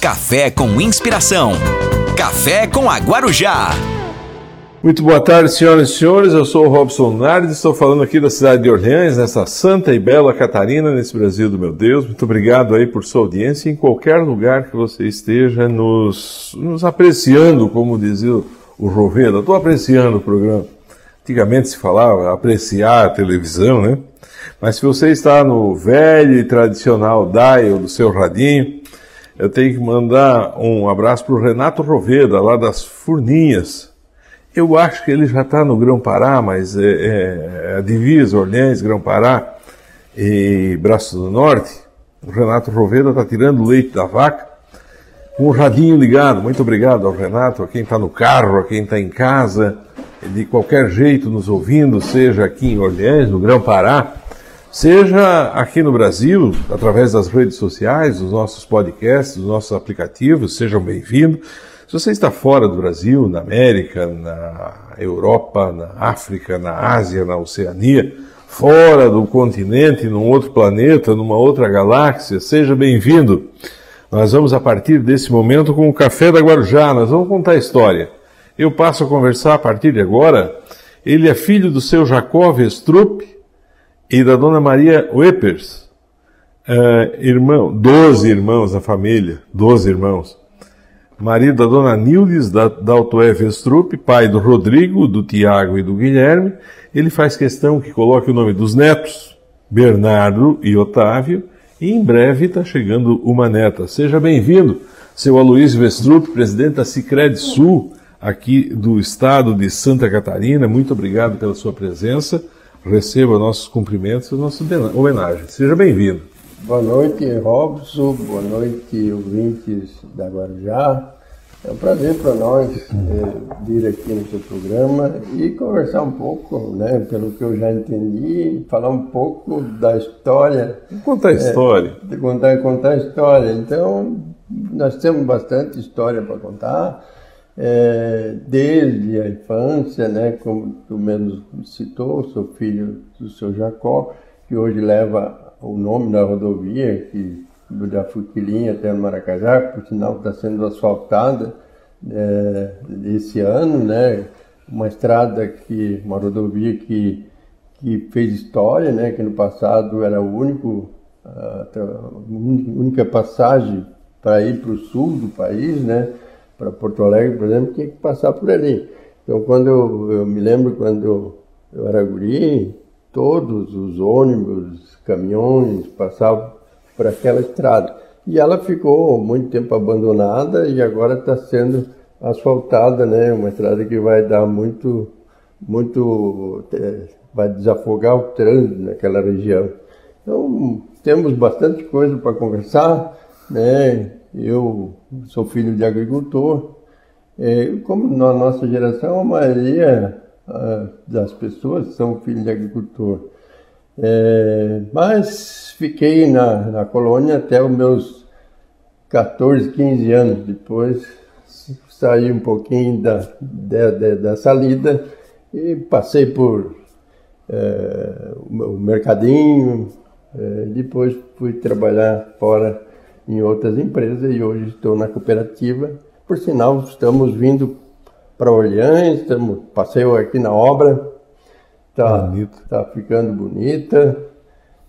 Café com inspiração. Café com a Guarujá. Muito boa tarde, senhoras e senhores. Eu sou o Robson Nardes, estou falando aqui da cidade de Orleans, nessa santa e bela Catarina, nesse Brasil do meu Deus. Muito obrigado aí por sua audiência em qualquer lugar que você esteja nos, nos apreciando, como dizia o Roveda. Estou apreciando o programa. Antigamente se falava apreciar a televisão, né? Mas se você está no velho e tradicional dial do seu radinho, eu tenho que mandar um abraço para o Renato Roveda, lá das Furninhas, eu acho que ele já está no Grão-Pará, mas é, é, é, a divisa, Orleans, Grão-Pará e Braço do Norte. O Renato Roveda está tirando leite da vaca com o radinho ligado. Muito obrigado ao Renato, a quem está no carro, a quem está em casa, de qualquer jeito nos ouvindo, seja aqui em Orleans, no Grão-Pará, seja aqui no Brasil, através das redes sociais, dos nossos podcasts, dos nossos aplicativos. Sejam bem-vindos. Se você está fora do Brasil, na América, na Europa, na África, na Ásia, na Oceania, fora do continente, num outro planeta, numa outra galáxia, seja bem-vindo. Nós vamos, a partir desse momento, com o Café da Guarujá, nós vamos contar a história. Eu passo a conversar a partir de agora. Ele é filho do seu Jacó Vestrup e da dona Maria Wepers. Uh, irmão, doze irmãos na família, doze irmãos marido da dona Nildes da, Daltoé Vestrup, pai do Rodrigo, do Tiago e do Guilherme. Ele faz questão que coloque o nome dos netos, Bernardo e Otávio, e em breve está chegando uma neta. Seja bem-vindo, seu Aloysio Vestrup, presidente da Cicred Sul, aqui do estado de Santa Catarina. Muito obrigado pela sua presença. Receba nossos cumprimentos e nossa homenagem. Seja bem-vindo. Boa noite, Robson. Boa noite, ouvintes da Guarujá. É um prazer para nós é, vir aqui no seu programa e conversar um pouco, né, pelo que eu já entendi, falar um pouco da história. Contar a história. É, contar, contar a história. Então, nós temos bastante história para contar, é, desde a infância, né, como tu mesmo citou, sou filho do seu Jacó, que hoje leva o nome da rodovia, que da Fuquilinha até Maracajá, por sinal está sendo asfaltada é, esse ano, né? Uma estrada que, uma rodovia que, que fez história, né? Que no passado era o único, a única passagem para ir para o sul do país, né? Para Porto Alegre, por exemplo, tinha que passar por ali. Então, quando eu, eu me lembro quando eu, era guri, todos os ônibus, caminhões passavam por aquela estrada. E ela ficou muito tempo abandonada e agora está sendo asfaltada, né? Uma estrada que vai dar muito, muito, é, vai desafogar o trânsito naquela região. Então temos bastante coisa para conversar, né? Eu sou filho de agricultor. É, como na nossa geração a maioria das pessoas são filhos de agricultor. É, mas fiquei na, na colônia até os meus 14, 15 anos. Depois saí um pouquinho da, da, da, da salida e passei por é, o mercadinho. É, depois fui trabalhar fora em outras empresas e hoje estou na cooperativa. Por sinal, estamos vindo para Orleans, estamos, passeio aqui na obra, está tá ficando bonita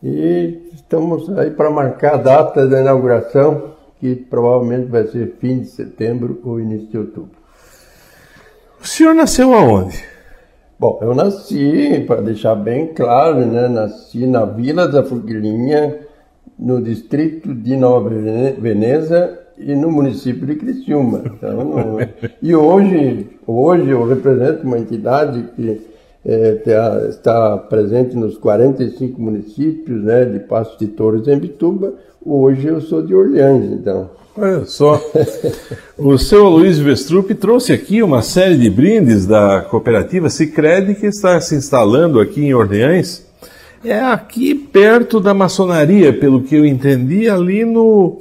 e estamos aí para marcar a data da inauguração, que provavelmente vai ser fim de setembro ou início de outubro. O senhor nasceu aonde? Bom, eu nasci, para deixar bem claro, né, nasci na Vila da Foguilinha, no distrito de Nova Veneza, e no município de Criciúma. Então, não... É. e hoje, hoje eu represento uma entidade que é, está presente nos 45 municípios né, de Passos de Torres e Embituba. Hoje eu sou de Orleans, então. Olha só. o seu Luiz Vestrup trouxe aqui uma série de brindes da cooperativa Cicred que está se instalando aqui em Orleans. É aqui perto da maçonaria, pelo que eu entendi, ali no,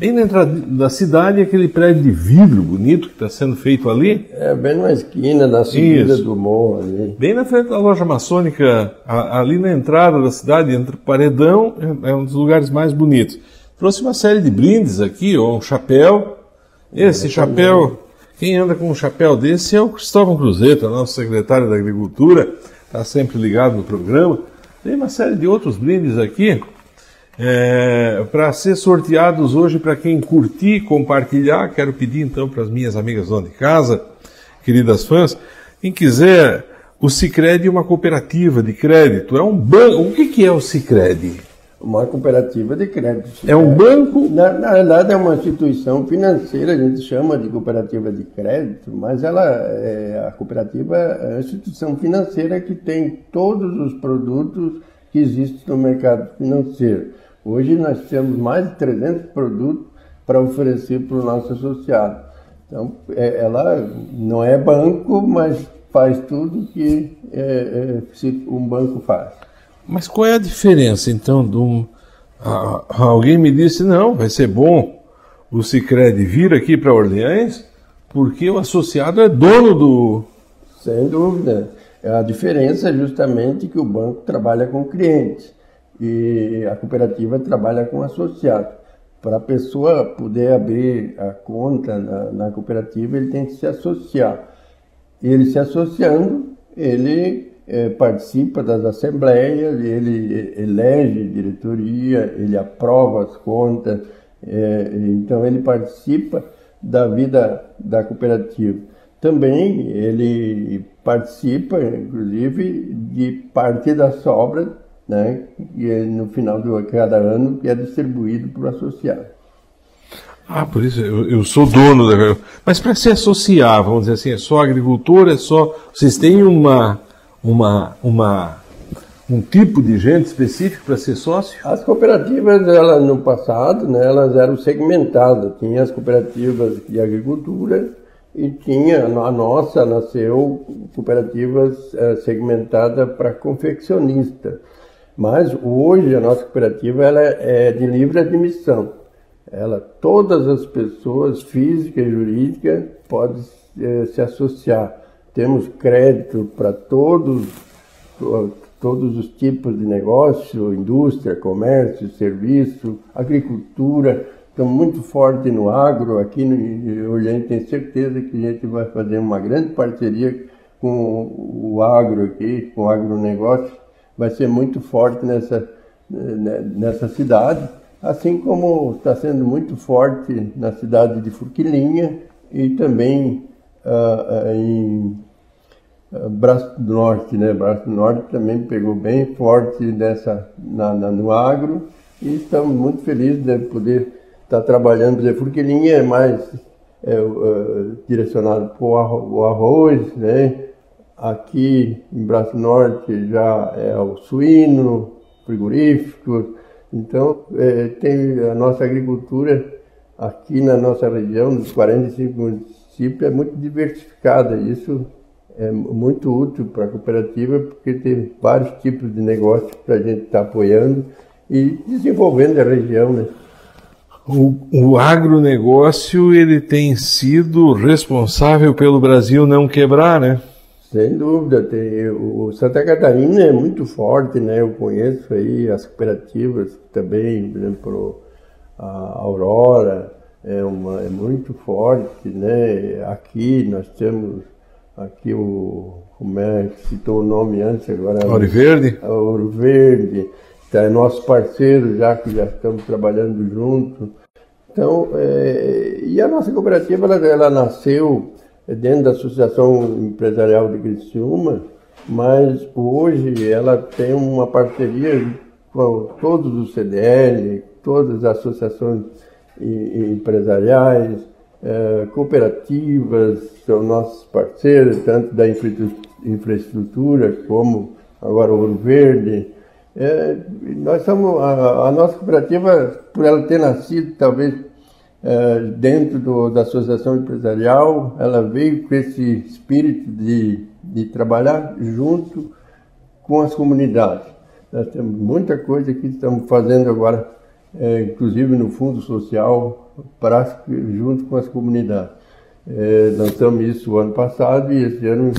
Bem na entrada da cidade, aquele prédio de vidro bonito que está sendo feito ali. É, bem na esquina da subida Isso. do morro ali. Bem na frente da loja maçônica, ali na entrada da cidade, entre o paredão, é, é um dos lugares mais bonitos. trouxe uma série de brindes aqui, ó, um chapéu. Esse chapéu, quem anda com um chapéu desse é o Cristóvão Cruzeta, nosso secretário da Agricultura, está sempre ligado no programa. Tem uma série de outros brindes aqui é, para ser sorteados hoje para quem curtir, compartilhar. Quero pedir então para as minhas amigas dona de casa, queridas fãs, quem quiser, o Sicredi é uma cooperativa de crédito, é um banco. O que, que é o Sicredi? Uma cooperativa de crédito. É um banco? Na, na verdade, é uma instituição financeira, a gente chama de cooperativa de crédito, mas ela é, a cooperativa é uma instituição financeira que tem todos os produtos que existem no mercado financeiro. Hoje nós temos mais de 300 produtos para oferecer para o nosso associado. Então, é, ela não é banco, mas faz tudo que é, é, um banco faz. Mas qual é a diferença, então, alguém me disse, não, vai ser bom o Cicred vir aqui para Orleans, porque o associado é dono do... Sem dúvida. A diferença é justamente que o banco trabalha com clientes e a cooperativa trabalha com associado. Para a pessoa poder abrir a conta na, na cooperativa, ele tem que se associar. Ele se associando, ele é, participa das assembleias, ele elege diretoria, ele aprova as contas, é, então ele participa da vida da cooperativa. Também ele participa, inclusive, de parte das sobras né, que é no final de cada ano que é distribuído para o associado. Ah, por isso eu, eu sou dono da. Mas para se associar, vamos dizer assim, é só agricultor, é só. Vocês têm uma, uma, uma, um tipo de gente específico para ser sócio? As cooperativas, ela, no passado, né, elas eram segmentadas. Tinha as cooperativas de agricultura e tinha a nossa nasceu cooperativas é, segmentada para confeccionista. Mas hoje a nossa cooperativa ela é de livre admissão. Ela, todas as pessoas físicas e jurídicas podem é, se associar. Temos crédito para todos, todos os tipos de negócio, indústria, comércio, serviço, agricultura. Estamos muito forte no agro. Aqui no Oriente tenho certeza que a gente vai fazer uma grande parceria com o agro aqui, com o agronegócio vai ser muito forte nessa, né, nessa cidade, assim como está sendo muito forte na cidade de Furquilinha e também uh, em uh, Braço do Norte, né? Braço do Norte também pegou bem forte nessa, na, na, no agro e estamos muito felizes de poder estar trabalhando. Por exemplo, Furquilinha é mais é, uh, direcionado para o arroz, né? Aqui em Braço Norte já é o suíno, frigorífico. Então, é, tem a nossa agricultura aqui na nossa região, nos 45 municípios, é muito diversificada. Isso é muito útil para a cooperativa, porque tem vários tipos de negócios para a gente estar tá apoiando e desenvolvendo a região. Né? O, o agronegócio ele tem sido responsável pelo Brasil não quebrar, né? Sem dúvida, tem, o Santa Catarina é muito forte, né? Eu conheço aí as cooperativas também, por exemplo, a Aurora é, uma, é muito forte, né? Aqui nós temos aqui o como é que citou o nome antes agora? Ouro Verde. Ouro Verde, tá, é nosso parceiro já que já estamos trabalhando junto. Então, é, e a nossa cooperativa ela, ela nasceu dentro da Associação Empresarial de Criciúma, mas hoje ela tem uma parceria com todos os CDL, todas as associações empresariais, é, cooperativas, são nossos parceiros, tanto da infraestrutura como agora o Ouro Verde. É, nós somos, a, a nossa cooperativa, por ela ter nascido talvez é, dentro do, da associação empresarial, ela veio com esse espírito de, de trabalhar junto com as comunidades. Nós temos muita coisa que estamos fazendo agora, é, inclusive no Fundo Social, para, junto com as comunidades. É, lançamos isso ano passado e esse ano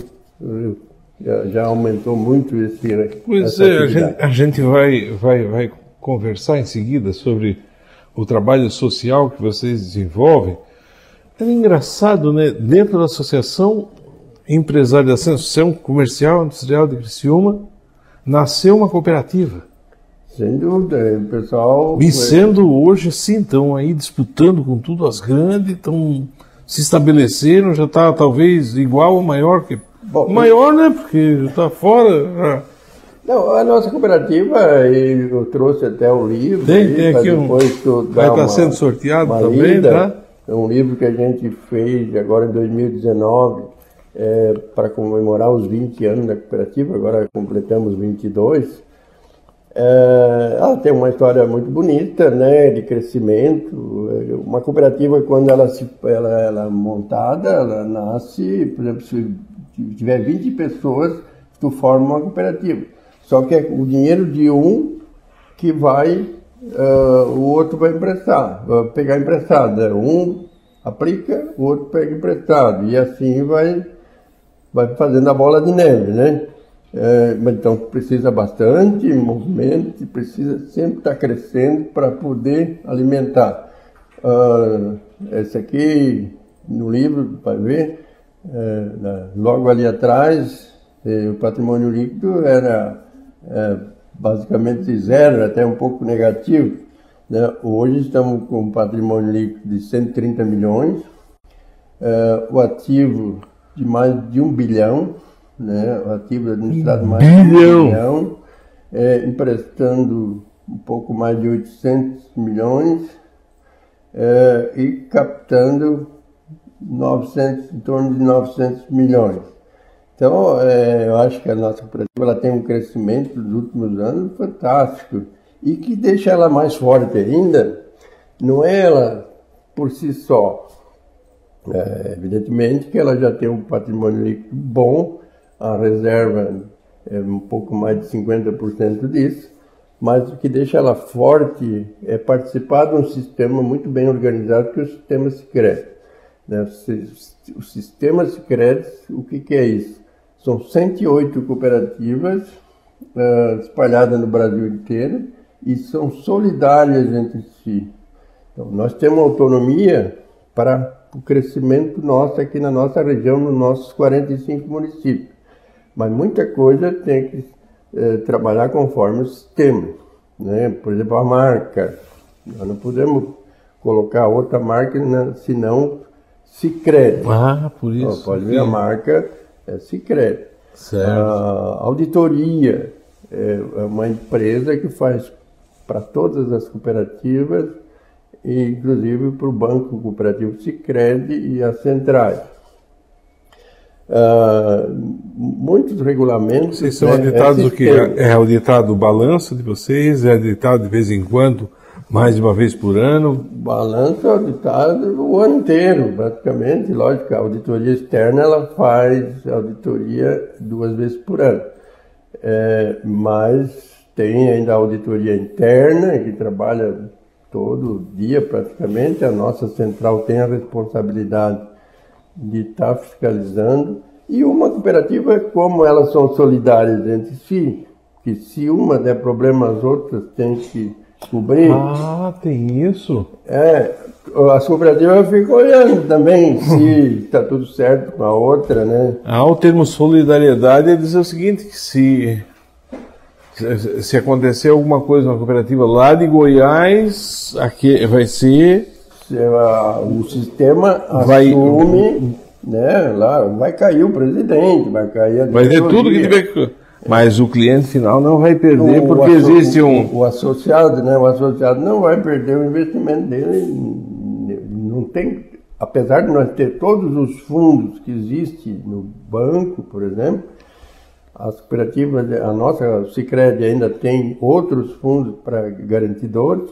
já, já aumentou muito esse. Pois é, a gente, a gente vai, vai, vai conversar em seguida sobre o trabalho social que vocês desenvolvem. É engraçado, né? Dentro da Associação Empresária da Associação Comercial Industrial de Criciúma, nasceu uma cooperativa. Sem dúvida, o pessoal. E sendo hoje sim, estão aí disputando com tudo as grandes, estão se estabeleceram, já está talvez igual ou maior que. Bom, maior, né? Porque está fora. Não, a nossa cooperativa, eu trouxe até o livro. Tem, tem aqui um. Vai estar tá sendo sorteado também, lida. tá? É um livro que a gente fez agora em 2019 é, para comemorar os 20 anos da cooperativa, agora completamos 22. É, ela tem uma história muito bonita, né, de crescimento. Uma cooperativa, quando ela se ela, ela é montada, ela nasce, por exemplo, se tiver 20 pessoas, tu forma uma cooperativa. Só que é o dinheiro de um que vai, uh, o outro vai emprestar, vai pegar emprestado. É, um aplica, o outro pega emprestado. E assim vai, vai fazendo a bola de neve, né? É, então precisa bastante movimento, precisa sempre estar crescendo para poder alimentar. Uh, esse aqui no livro vai ver, é, logo ali atrás, é, o patrimônio líquido era é, basicamente zero, até um pouco negativo. Né? Hoje estamos com um patrimônio líquido de 130 milhões, é, o ativo de mais de um bilhão, né? o ativo administrado mais de um bilhão, é, emprestando um pouco mais de 800 milhões é, e captando 900, em torno de 900 milhões. Então, é, eu acho que a nossa cooperativa ela tem um crescimento nos últimos anos fantástico e que deixa ela mais forte ainda, não é ela por si só. É, evidentemente que ela já tem um patrimônio líquido bom, a reserva é um pouco mais de 50% disso, mas o que deixa ela forte é participar de um sistema muito bem organizado que é o sistema secreto. Né? O sistema secreto, o que, é isso? São 108 cooperativas uh, espalhadas no Brasil inteiro e são solidárias entre si. Então, nós temos autonomia para o crescimento nosso aqui na nossa região, nos nossos 45 municípios. Mas muita coisa tem que uh, trabalhar conforme o sistema. Né? Por exemplo, a marca. Nós não podemos colocar outra marca, né? senão se crede. Ah, por isso. Então, pode ver a marca é Sicredi. A auditoria é, é uma empresa que faz para todas as cooperativas, inclusive para o Banco Cooperativo Sicredi e as centrais. Uh, muitos regulamentos. Vocês são né, auditados é o que? É auditado o balanço de vocês? É auditado de vez em quando? Mais de uma vez por ano? Balanço auditado o ano inteiro, praticamente. Lógico, a auditoria externa ela faz auditoria duas vezes por ano. É, mas tem ainda a auditoria interna, que trabalha todo dia praticamente. A nossa central tem a responsabilidade de estar tá fiscalizando. E uma cooperativa, como elas são solidárias entre si, que se uma der problema, as outras têm que cobrir. Ah, tem isso? É, as cooperativas ficam olhando também se está tudo certo com a outra, né? Ah, o termo solidariedade é dizer o seguinte, que se, se, se acontecer alguma coisa na cooperativa lá de Goiás, aqui vai ser... A, o sistema vai, assume, né, lá vai cair o presidente, vai cair a Vai ter tudo que tiver mas o cliente final não vai perder o, porque o, existe um. O associado, né? O associado não vai perder o investimento dele. Não tem. Apesar de nós ter todos os fundos que existem no banco, por exemplo, as cooperativas, a nossa Sicredi ainda tem outros fundos para garantidores,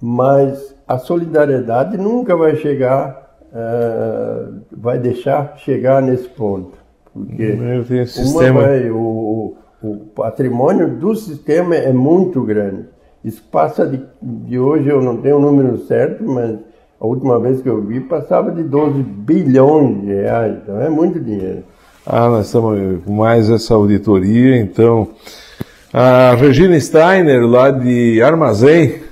mas a solidariedade nunca vai chegar, uh, vai deixar chegar nesse ponto. Porque uma vai, o, o patrimônio do sistema é muito grande. Isso passa de, de hoje, eu não tenho o número certo, mas a última vez que eu vi passava de 12 bilhões de reais. Então é muito dinheiro. Ah, nós estamos com mais essa auditoria, então. A Regina Steiner, lá de Armazém,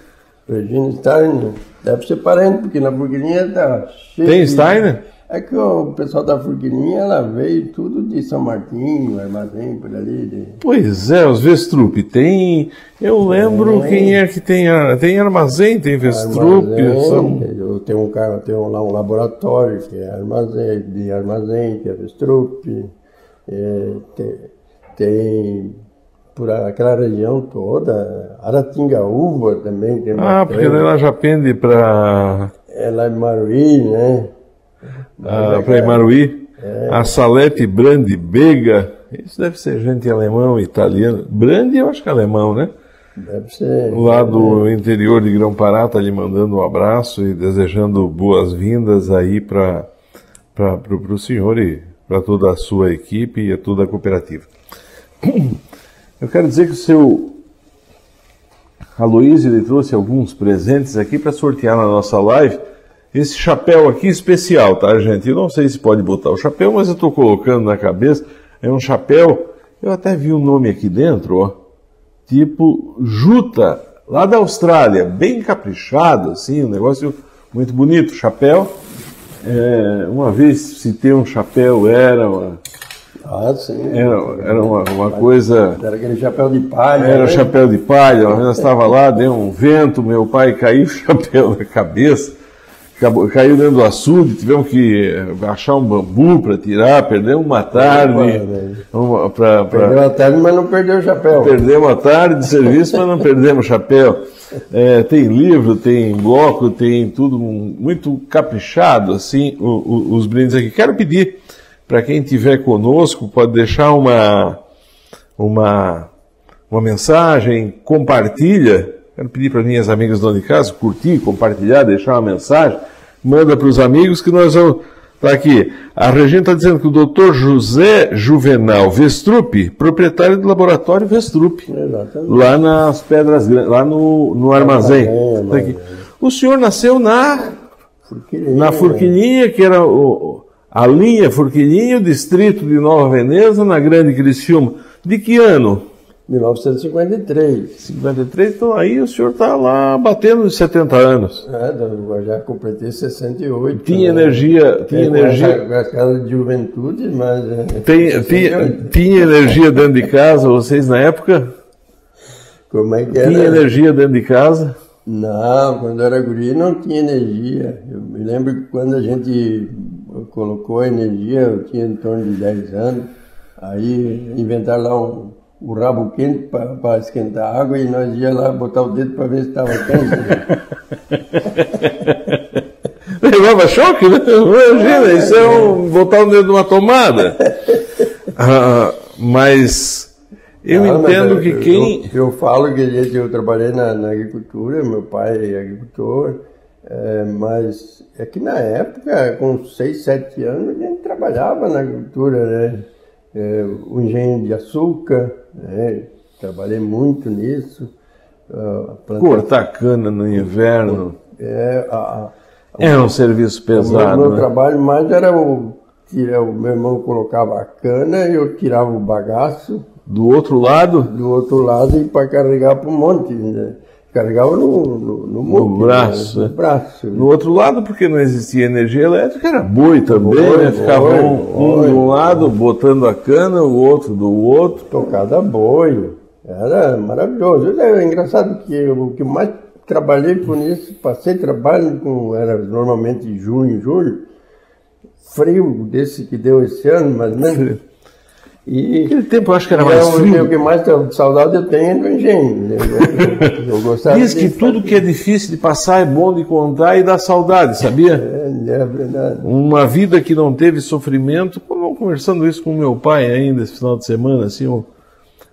Regina Steiner. Deve ser parente, porque na Furquilinha tá cheio. Tem Steiner? É que o pessoal da Furquilinha, ela veio tudo de São Martinho, armazém por ali. de- Pois é, os Vestrup. Tem. Eu lembro É. quem é que tem. Tem armazém, tem Vestrup. Armazém, eu tenho um cara, tem um, lá um laboratório que é armazém, de armazém, que é Vestrup. É, tem, tem por aquela região toda, Aratingaúva também tem Ah, porque ela já pende para É lá em Maruí, né? ah, para Imaruí. A Salete Brandi Bega. Isso deve ser gente alemão, italiano. Brandi eu acho que é alemão, né? Deve ser. Lá do interior de Grão-Pará está lhe mandando um abraço e desejando boas-vindas aí para o senhor e para toda a sua equipe e a toda a cooperativa. Eu quero dizer que o seu Aloysio ele trouxe alguns presentes aqui para sortear na nossa live. Esse chapéu aqui especial, tá, gente? Eu não sei se pode botar o chapéu, mas eu estou colocando na cabeça. É um chapéu, eu até vi o nome aqui dentro, ó tipo Juta, lá da Austrália, bem caprichado, assim, um negócio muito bonito. Chapéu, é, uma vez se ter um chapéu era uma, Ah, sim. era, era uma, uma coisa. Era aquele chapéu de palha. Era né? chapéu de palha, nós estava lá, deu um vento, meu pai caiu o chapéu na cabeça, acabou- caiu dentro do açude, tivemos que eh, achar um bambu para tirar, perdemos uma tarde. velho. uma- pra- pra- Perdeu a tarde, mas não perdeu o chapéu. Perdemos a tarde de serviço, mas não perdemos o chapéu. É, tem livro, tem bloco, tem tudo muito caprichado, assim, o- o- os brindes aqui. Quero pedir para quem estiver conosco, pode deixar uma, uma, uma mensagem, compartilha. Quero pedir para minhas amigas do de casa curtir, compartilhar, deixar uma mensagem. Manda para os amigos que nós vamos. Está aqui. A Regina está dizendo que o doutor José Juvenal Vestrup, proprietário do laboratório Vestrup, Exatamente. lá nas Pedras Grandes, lá no, no armazém. Tá aqui. armazém. O senhor nasceu na, Furquilinha, na Furquilinha, que era o, a linha Furquilinha, o distrito de Nova Veneza, na Grande Criciúma. De que ano? 1953. 53, então aí o senhor está lá batendo os 70 anos. É, já completei 68. Tinha né? energia, tinha É, com energia, essa casa de juventude, mas. é, tem- 68. tinha, tinha energia dentro de casa, vocês na época? Como é que era? Tinha energia dentro de casa? Não, quando eu era guri não tinha energia. Eu me lembro que quando a gente colocou a energia, eu tinha em torno de 10 anos, aí inventaram lá um, o rabo quente para esquentar a água e nós ia lá botar o dedo para ver se estava quente. Levava choque, né? Imagina, isso é um, botar o dedo numa tomada. Ah, mas eu mas entendo eu- que quem. Eu, eu falo que eu trabalhei na, na agricultura, meu pai é agricultor, é, mas é que na época, com 6, 7 anos, a gente trabalhava na agricultura, né? É, o engenho de açúcar, né? trabalhei muito nisso. ah, a planta- Cortar cana no inverno É, a- a- é um serviço o meu, pesado. meu né? trabalho mais era o, tira, o meu irmão colocava a cana e eu tirava o bagaço Do outro lado, do outro lado e para carregar para o monte. Né? Carregava no, no, no monte, braço, né? é. No braço. do outro lado, porque não existia energia elétrica, era boi também, Boi, né? Ficava boi, um, um boi. de um lado botando a cana, o outro do outro. Tocada a boi. Era maravilhoso. É engraçado que o que mais trabalhei com isso, passei trabalho com, era normalmente junho, julho, frio desse que deu esse ano, ou menos. E Naquele tempo eu acho que era e mais é o- frio. o que mais de saudade eu tenho é do engenho. Eu, eu Diz que tudo que é difícil de passar é bom de contar e dá saudade, sabia? É, é verdade. Uma vida que não teve sofrimento, conversando isso com meu pai ainda esse final de semana, assim, ó,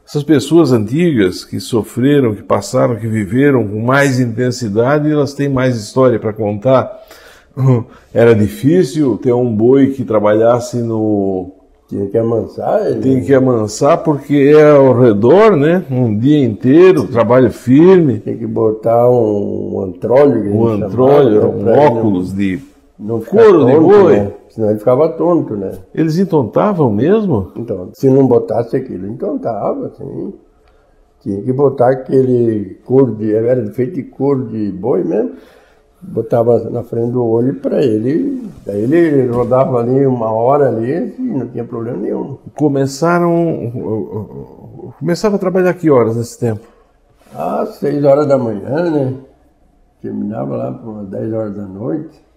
essas pessoas antigas que sofreram, que passaram, que viveram com mais intensidade, elas têm mais história para contar. Era difícil ter um boi que trabalhasse no. Tinha que amansar ele. Tem que amansar porque é ao redor, né? Um dia inteiro, trabalho firme, Tinha que botar um, um antróleo. que a um antróleo, chamava, um óculos de. Não, não ficar couro de tonto, boi. Né? Senão ele ficava tonto, né? Eles entontavam mesmo? Então, se não botasse aquilo, entontava, assim. Tinha que botar aquele cor de. Era feito de cor de boi mesmo. Botava na frente do olho para ele. Daí ele rodava ali uma hora ali e não tinha problema nenhum. Começaram. Começava a trabalhar que horas nesse tempo? Às seis horas da manhã, né? Terminava lá por umas 10 horas da noite.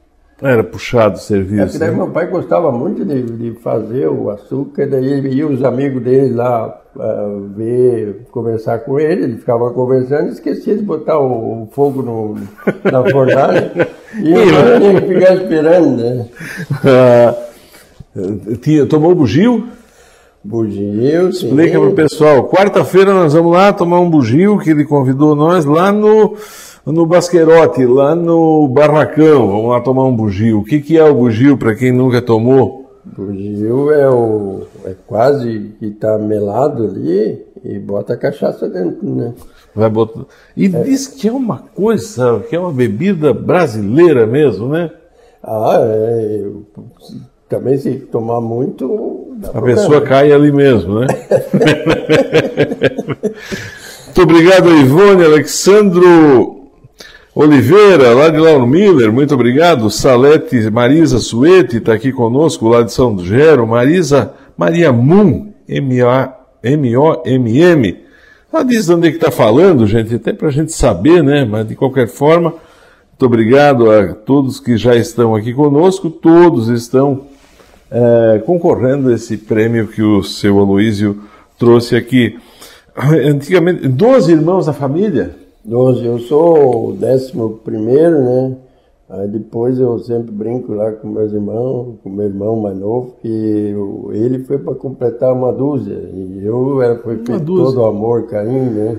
Era puxado o É serviço. daí né? meu pai gostava muito de, de fazer o açúcar, daí ia os amigos dele lá ah, ver, conversar com ele, ele ficava conversando e esquecia de botar o, o fogo no, na fornalha. e eu tinha que ficar esperando, né? Ah, tinha, tomou bugio? Bugio, sim. Explica pro pessoal. Quarta-feira nós vamos lá tomar um bugio que ele convidou nós lá no, no Basquerote, lá no Barracão. Vamos lá tomar um bugio. O que, que é o bugio para quem nunca tomou? Bugio é o. é quase que tá melado ali e bota a cachaça dentro, né? Vai botar... E diz que é uma coisa, que é uma bebida brasileira mesmo, né? Ah, é. eu- Também se tomar muito. A problema. pessoa cai ali mesmo, né? Muito obrigado, Ivone, Alexandro Oliveira, lá de Lauro Miller, muito obrigado. Salete Marisa Suete está aqui conosco, lá de São Gero. Marisa Maria Moon, M-O-M-M. Ela diz de onde é que está falando, gente, até para a gente saber, né? Mas de qualquer forma, muito obrigado a todos que já estão aqui conosco. Todos estão é, concorrendo a esse prêmio que o seu Aloísio trouxe aqui. Antigamente, 12 irmãos da família? Doze, eu sou o décimo primeiro, né? Aí depois eu sempre brinco lá com meus irmãos, com meu irmão mais novo, que o- ele foi para completar uma dúzia. E eu era, foi feito dúzia. todo amor, carinho, né?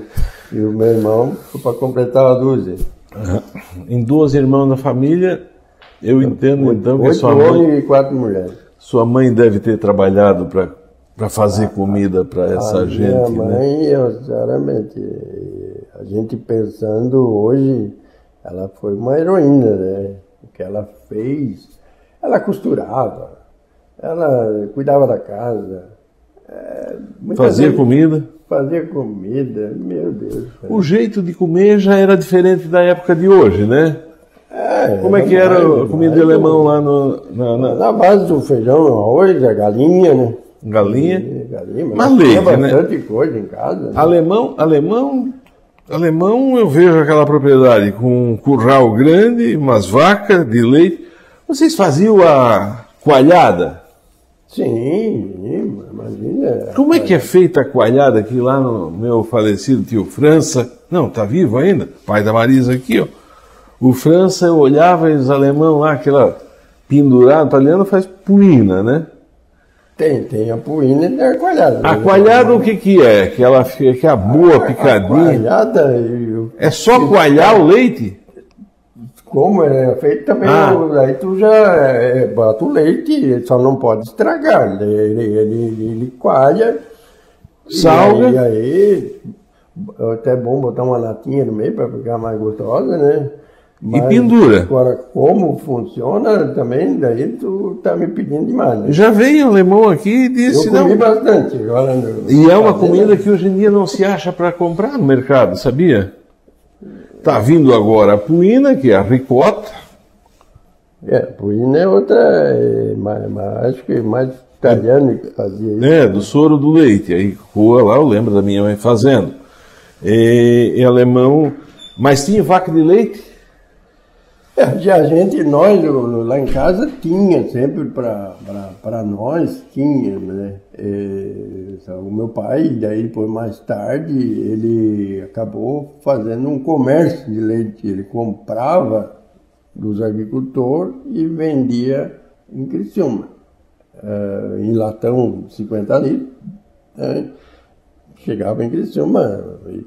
E o meu irmão foi para completar a dúzia. Em 12 irmãos da família, eu entendo então que Oito sua mãe, homens e quatro mulheres. sua mãe deve ter trabalhado para fazer comida para essa a gente. minha né? mãe, eu, sinceramente, a gente pensando hoje, ela foi uma heroína, né? O que ela fez, ela costurava, ela cuidava da casa, é, Fazia vezes comida. fazia comida, meu Deus. O jeito de comer já era diferente da época de hoje, né? É, Como é que era a comida de alemão lá no, na, na- Na base do feijão, arroz, a galinha, né? galinha? Galinha, Mas tinha leite, né? bastante coisa em casa. né? Alemão, alemão, alemão, eu vejo aquela propriedade com um curral grande, umas vacas de leite. Vocês faziam a coalhada? Sim, imagina. Como é que é feita a coalhada aqui lá no meu falecido tio França? Não, tá vivo ainda, pai da Marisa aqui, ó. O França, eu olhava e os alemão lá, aquela pendurada, italiano faz puina, né? Tem, tem a puína e tem a coalhada. A coalhada o que que é? Que ela fica, que é a boa picadinha. Coalhada, e o- É só coalhar o leite? como é feito também, Ah. o- aí tu já é, bota o leite, só não pode estragar. Ele, ele, ele, ele coalha. Salga. aí- E aí, é até bom botar uma latinha no meio para ficar mais gostosa, né? Mas pendura. Agora, como funciona também, daí tu tá me pedindo demais, né? Já veio alemão aqui e Eu disse, comi não. bastante. Agora, no- E é uma comida que hoje em dia não se acha para comprar no mercado, sabia? Tá vindo agora a puína, que é a ricota. É, puína é outra, é, mais, mais- acho que mais italiano que fazia isso. É, do soro do leite. Aí rua lá, eu lembro da minha mãe fazendo. E, em alemão. Mas tinha vaca de leite? É, já a gente, nós lá em casa tinha sempre para nós, tinha, né? É, só o meu pai, daí depois mais tarde, ele acabou fazendo um comércio de leite. Ele comprava dos agricultores e vendia em Criciúma, eh, em latão 50 litros. né? Chegava em Criciúma, e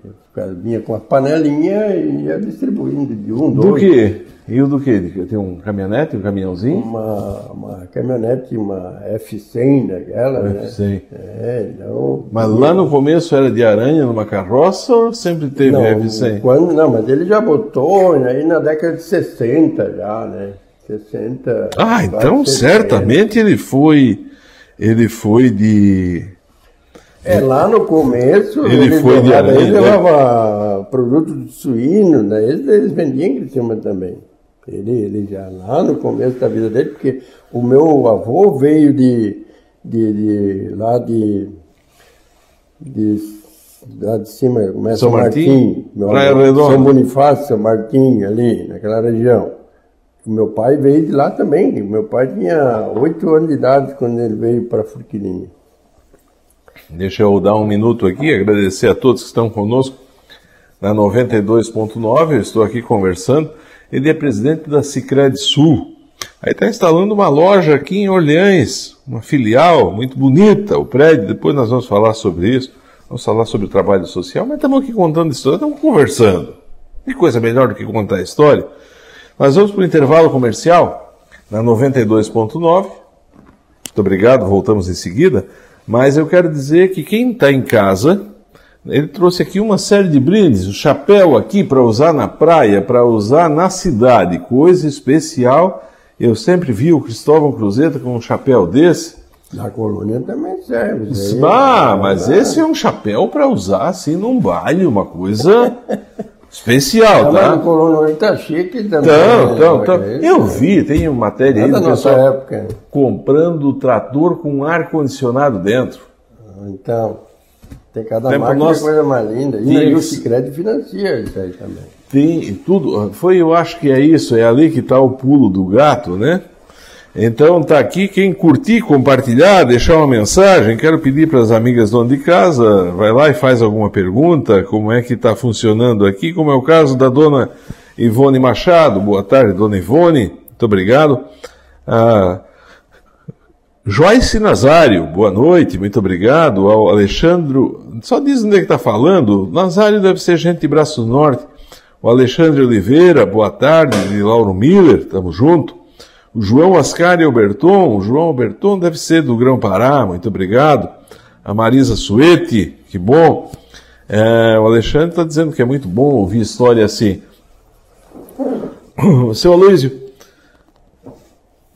vinha com a panelinha e ia distribuindo de um, Do dois. quê? E o do quê? Tem um caminhonete, um caminhãozinho? uma, uma caminhonete, uma F100 daquela, né? F100. É, então... Mas lá no começo era de aranha numa carroça ou sempre teve não, F100? Quando, não, mas ele já botou aí na década de 60 já, né? 60... Ah, então quase 60. certamente ele foi. Ele foi de. É, lá no começo, Ele foi de levava, aranha, ele né? levava produto de suíno, né? eles, eles vendiam em Criciúma também. Ele, ele já lá no começo da vida dele, porque o meu avô veio de, de, de lá de, de lá de cima, começa São Martim? Redonda. São Bonifácio, São Martim, ali, naquela região. O meu pai veio de lá também. Meu pai tinha oito anos de idade quando ele veio para Furquilinha. Deixa eu dar um minuto aqui, agradecer a todos que estão conosco na 92.9. Eu estou aqui conversando. Ele é presidente da Cicred Sul. Aí está instalando uma loja aqui em Orleans, uma filial muito bonita, o prédio. Depois nós vamos falar sobre isso. Vamos falar sobre o trabalho social, mas estamos aqui contando história, estamos conversando. Que coisa melhor do que contar a história? Nós vamos para o intervalo comercial na 92.9. Muito obrigado, voltamos em seguida. Mas eu quero dizer que quem está em casa, ele trouxe aqui uma série de brindes, o chapéu aqui para usar na praia, para usar na cidade, coisa especial. Eu sempre vi o Cristóvão Cruzeta com um chapéu desse. Na colônia também serve. aí. Ah, mas esse é um chapéu para usar assim num baile, uma coisa especial, Ah, tá? na colônia hoje tá chique também. Então, né? então, então. É. Eu vi, tem uma matéria É aí da do nossa pessoal época. comprando trator com ar-condicionado dentro. Então, tem cada Tempo máquina nosso- coisa mais linda. E, e o Cicred financia isso aí também. Tem tudo. Foi, eu acho que é isso, é ali que está o pulo do gato, né? Então tá aqui, quem curtir, compartilhar, deixar uma mensagem, quero pedir para as amigas donas de casa, vai lá e faz alguma pergunta, como é que está funcionando aqui, como é o caso da dona Ivone Machado. Boa tarde, dona Ivone, muito obrigado. Ah, Joyce Nazário, boa noite, muito obrigado. Ao Alexandre, só diz onde é que está falando. Nazário deve ser gente de Braço Norte. O Alexandre Oliveira, boa tarde. E Lauro Miller, estamos junto. O João Ascari Alberton, o João Alberton deve ser do Grão Pará, muito obrigado. A Marisa Suete, que bom. É, o Alexandre está dizendo que é muito bom ouvir história assim. Seu Aloysio,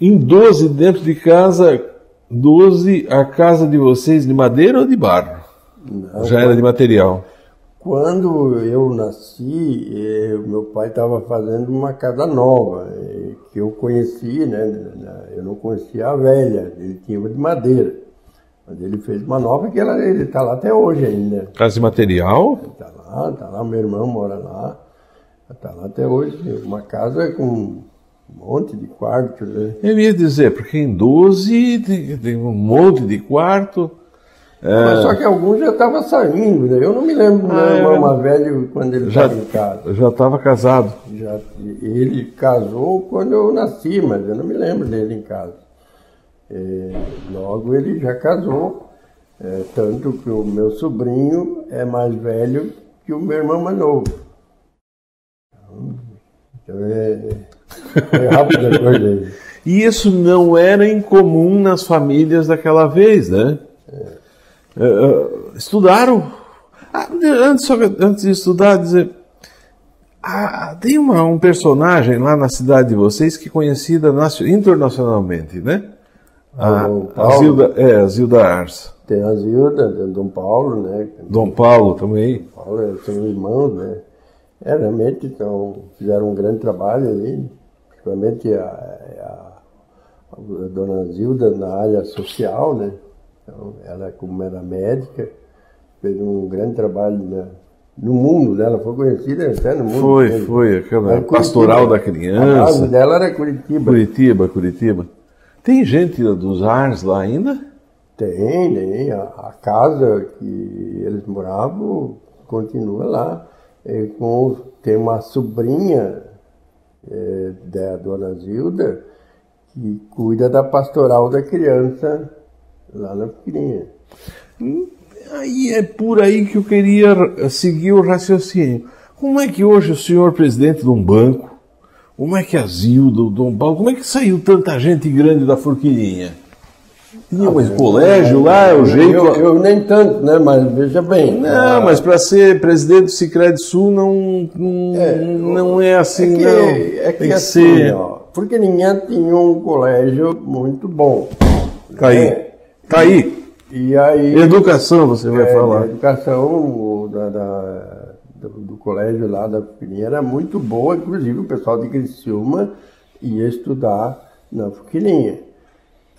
em 12 dentro de casa, 12 a casa de vocês de madeira ou de barro? Não, Já era de material. Quando eu nasci, eh, meu pai estava fazendo uma casa nova, eh, que eu conheci, né? Eu não conhecia a velha, ele tinha uma de madeira. Mas ele fez uma nova que ela, ele está lá até hoje ainda. Casa de material? Está lá, está lá, meu irmão mora lá. Está lá até hoje. Uma casa com um monte de quartos, né? Eu ia dizer, porque em 12 tem, tem um monte de quarto. Mas só que alguns já estavam saindo, né? Eu não me lembro do meu Ah, irmão é. mais velho quando ele Já- estava em casa. Já estava casado. Já, ele casou quando eu nasci, mas eu não me lembro dele em casa. É, logo ele já casou, é, tanto que o meu sobrinho é mais velho que o meu irmão mais novo. Então é, é rápido a. E isso não era incomum nas famílias daquela vez, né? É, é, estudaram. Ah, antes, só antes de estudar, dizer. ah, tem uma- um personagem lá na cidade de vocês que é conhecida nacio- internacionalmente, né? A, O a Paulo. Zilda, é, a Zilda Ars. Tem a Zilda, Dom Paulo, né? Dom Paulo também. Paulo é- são irmãos, né? É, realmente então, fizeram um grande trabalho ali, principalmente a, a, a dona Zilda na área social, né? Então, ela, como era médica, fez um grande trabalho na- no mundo, né? Ela foi conhecida até no mundo. Foi, mesmo. foi, aquela pastoral da A criança. dela era Curitiba. Curitiba, Curitiba. Tem gente dos Ars lá ainda? Tem, tem. A, a casa que eles moravam continua lá. É, com, tem uma sobrinha é, da dona Zilda que cuida da pastoral da criança lá na pequenininha. Aí é por aí que eu queria seguir o raciocínio. Como é que hoje o senhor presidente de um banco, como é que a Zilda, o Dom Paulo, como é que saiu tanta gente grande da Forquilinha? Tinha um colégio lá, é o jeito. Eu, eu nem tanto, né? Mas veja bem. Não, mas para ser presidente do Sicredi Sul não, não, não é assim, é que, não. é que Tem que assim, ser. ó, porque ninguém tinha um colégio muito bom. Tá aí. É. Tá aí. E aí, Educação, você vai é, falar. A educação da, da, do, do, colégio lá da Fuquilinha era muito boa, inclusive o pessoal de Criciúma ia estudar na Fuquilinha.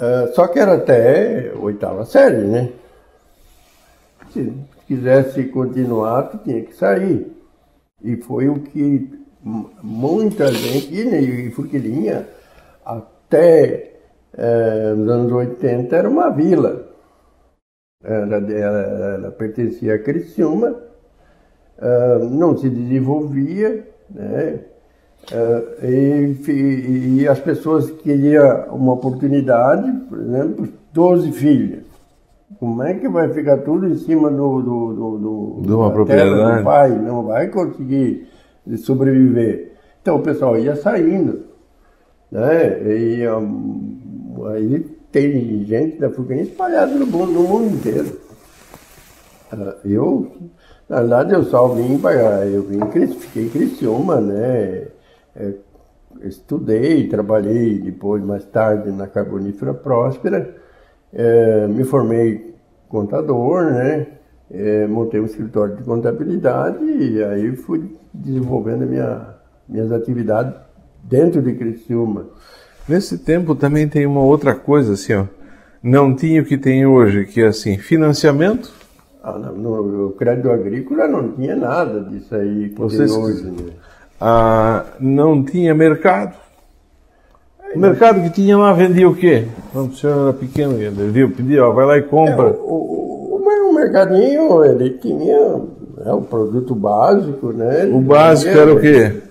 Uh, só que era até oitava série, né? Se quisesse continuar, tu tinha que sair. E foi o que muita gente, e Fuquilinha, até eh, nos anos 80, era uma vila. Ela, pertencia a Criciúma, uh, não se desenvolvia, né? Uh, e, e, as pessoas queriam uma oportunidade, por exemplo, 12 filhos. Como é que vai ficar tudo em cima do, do, do, do de uma propriedade do pai? Não vai conseguir sobreviver. Então o pessoal ia saindo, né? E um, aí tem gente da Fucaninha espalhada no mundo, no mundo inteiro. Uh, eu, na verdade, eu só vim para. Eu vim, fiquei em Criciúma, né? É, estudei, trabalhei depois, mais tarde, na Carbonífera Próspera. É, me formei contador, né? É, montei um escritório de contabilidade e aí fui desenvolvendo minha, minhas atividades dentro de Criciúma. Nesse tempo também tem uma outra coisa assim, ó. Não tinha o que tem hoje, que é assim, financiamento. Ah, não, no, o crédito agrícola não tinha nada disso aí que Vocês, tem hoje. Né? Ah, não tinha mercado. O mercado que tinha lá vendia o quê? Quando o senhor era pequeno, ele viu, pedia, ó, vai lá e compra. É, o, o, o, mercadinho, ele tinha né, o produto básico, né? o básico era o quê?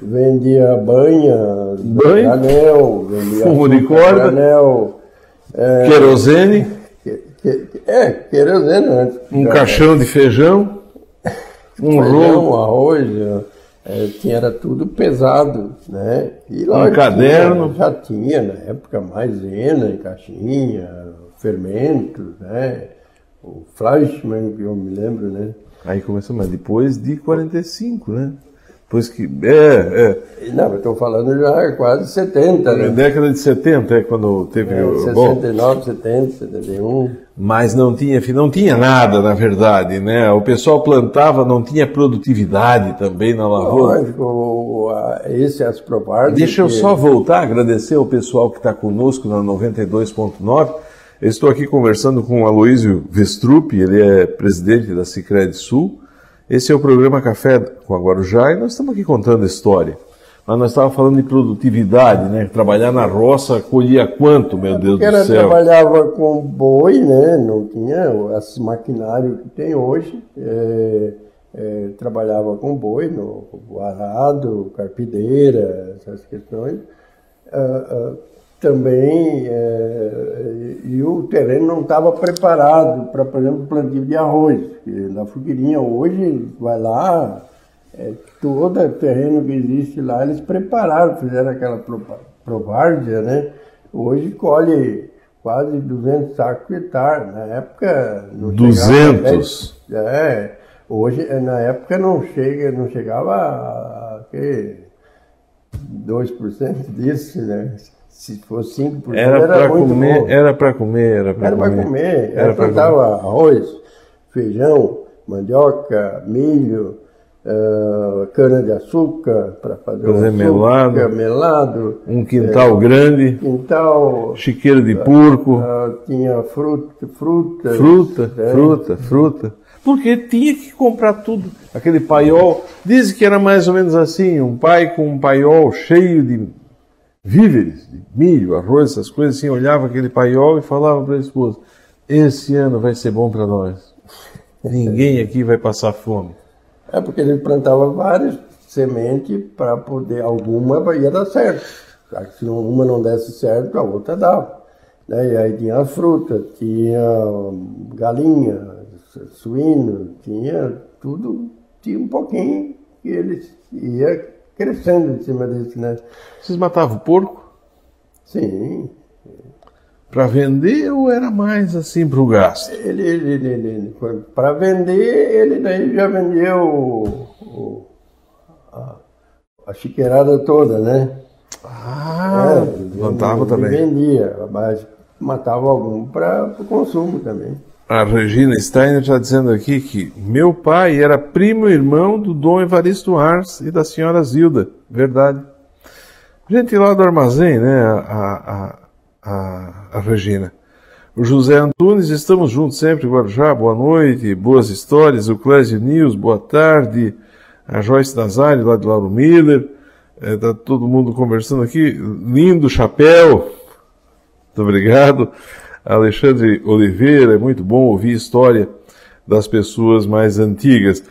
Vendia banha, banha anel, vendia fumo de corda, anel, é, querosene. Que, que, é, querosene antes. Um caixão de feijão, um feijão, rolo. arroz, é, tinha, era tudo pesado, né? E lá um caderno. Já tinha, na época, maisena em caixinha, fermentos, né? O Fleischmann, que eu me lembro, né? Aí começou, mas depois de 45, né? Depois que. É, é. Não, eu estou falando já quase 70, né? Na década de 70 é quando teve é, o. 69, bom, 70, 71. Mas não tinha, não tinha nada, na verdade, né? O pessoal plantava, não tinha produtividade também na lavoura. Lógico, esse é as propagandas. Deixa eu só voltar, agradecer ao pessoal que está conosco na 92.9. Estou aqui conversando com o Aloísio Vestrup, ele é presidente da Cicred Sul. Esse é o programa Café com a Guarujá e nós estamos aqui contando história. Mas nós estávamos falando de produtividade, né? Trabalhar na roça colhia quanto, meu Deus do ela céu? Ela trabalhava com boi, né? Não tinha esse maquinário que tem hoje. É, é, trabalhava com boi, no arado, carpideira, essas questões. Uh, uh, também é, e o terreno não estava preparado para, por exemplo, plantio de arroz. Na Fogueirinha hoje, vai lá, é, todo o terreno que existe lá, eles prepararam, fizeram aquela provárzea, né? Hoje colhe quase 200 sacos por hectare. Na época... Não 200? Chegava, é, hoje, na época não, chega, não chegava a, a que, 2% disso, né? Se fosse 5%, era, era para comer, bom. Era para comer, era para comer. Era comer. Era plantava arroz, feijão, mandioca, milho, uh, cana-de-açúcar para fazer, fazer açúcar, melado, melado. Um quintal é, grande. Quintal. Chiqueiro de porco. Uh, tinha fruta, fruta. Fruta, é. fruta, fruta. Porque tinha que comprar tudo. Aquele paiol. Dizem que era mais ou menos assim: um pai com um paiol cheio de víveres, de milho, arroz, essas coisas assim, olhava aquele paiol e falava para a esposa: Esse ano vai ser bom para nós. Ninguém aqui vai passar fome. É porque ele plantava várias sementes para poder, alguma ia dar certo. Se uma não desse certo, a outra dava. Né? E aí tinha fruta, tinha galinha, suíno, tinha tudo, tinha um pouquinho que eles ia crescendo em cima disso, né? Vocês matavam porco? Sim. Para vender ou era mais assim para o gasto? Ele, ele, ele, ele para vender, ele daí já vendeu o, o, a, a chiqueirada toda, né? Ah, é, plantava também. Vendia, mas matava algum para o consumo também. A Regina Steiner está dizendo aqui que meu pai era primo irmão do Dom Evaristo Ars e da senhora Zilda. Verdade. Gente lá do armazém, né? A, a, a, a Regina. O José Antunes, estamos juntos sempre, Guarujá, boa noite, boas histórias. O Clésio News, boa tarde. A Joyce Nazário, lá de Lauro Miller. Está é, todo mundo conversando aqui. Lindo chapéu. Muito obrigado. Alexandre Oliveira, é muito bom ouvir história das pessoas mais antigas.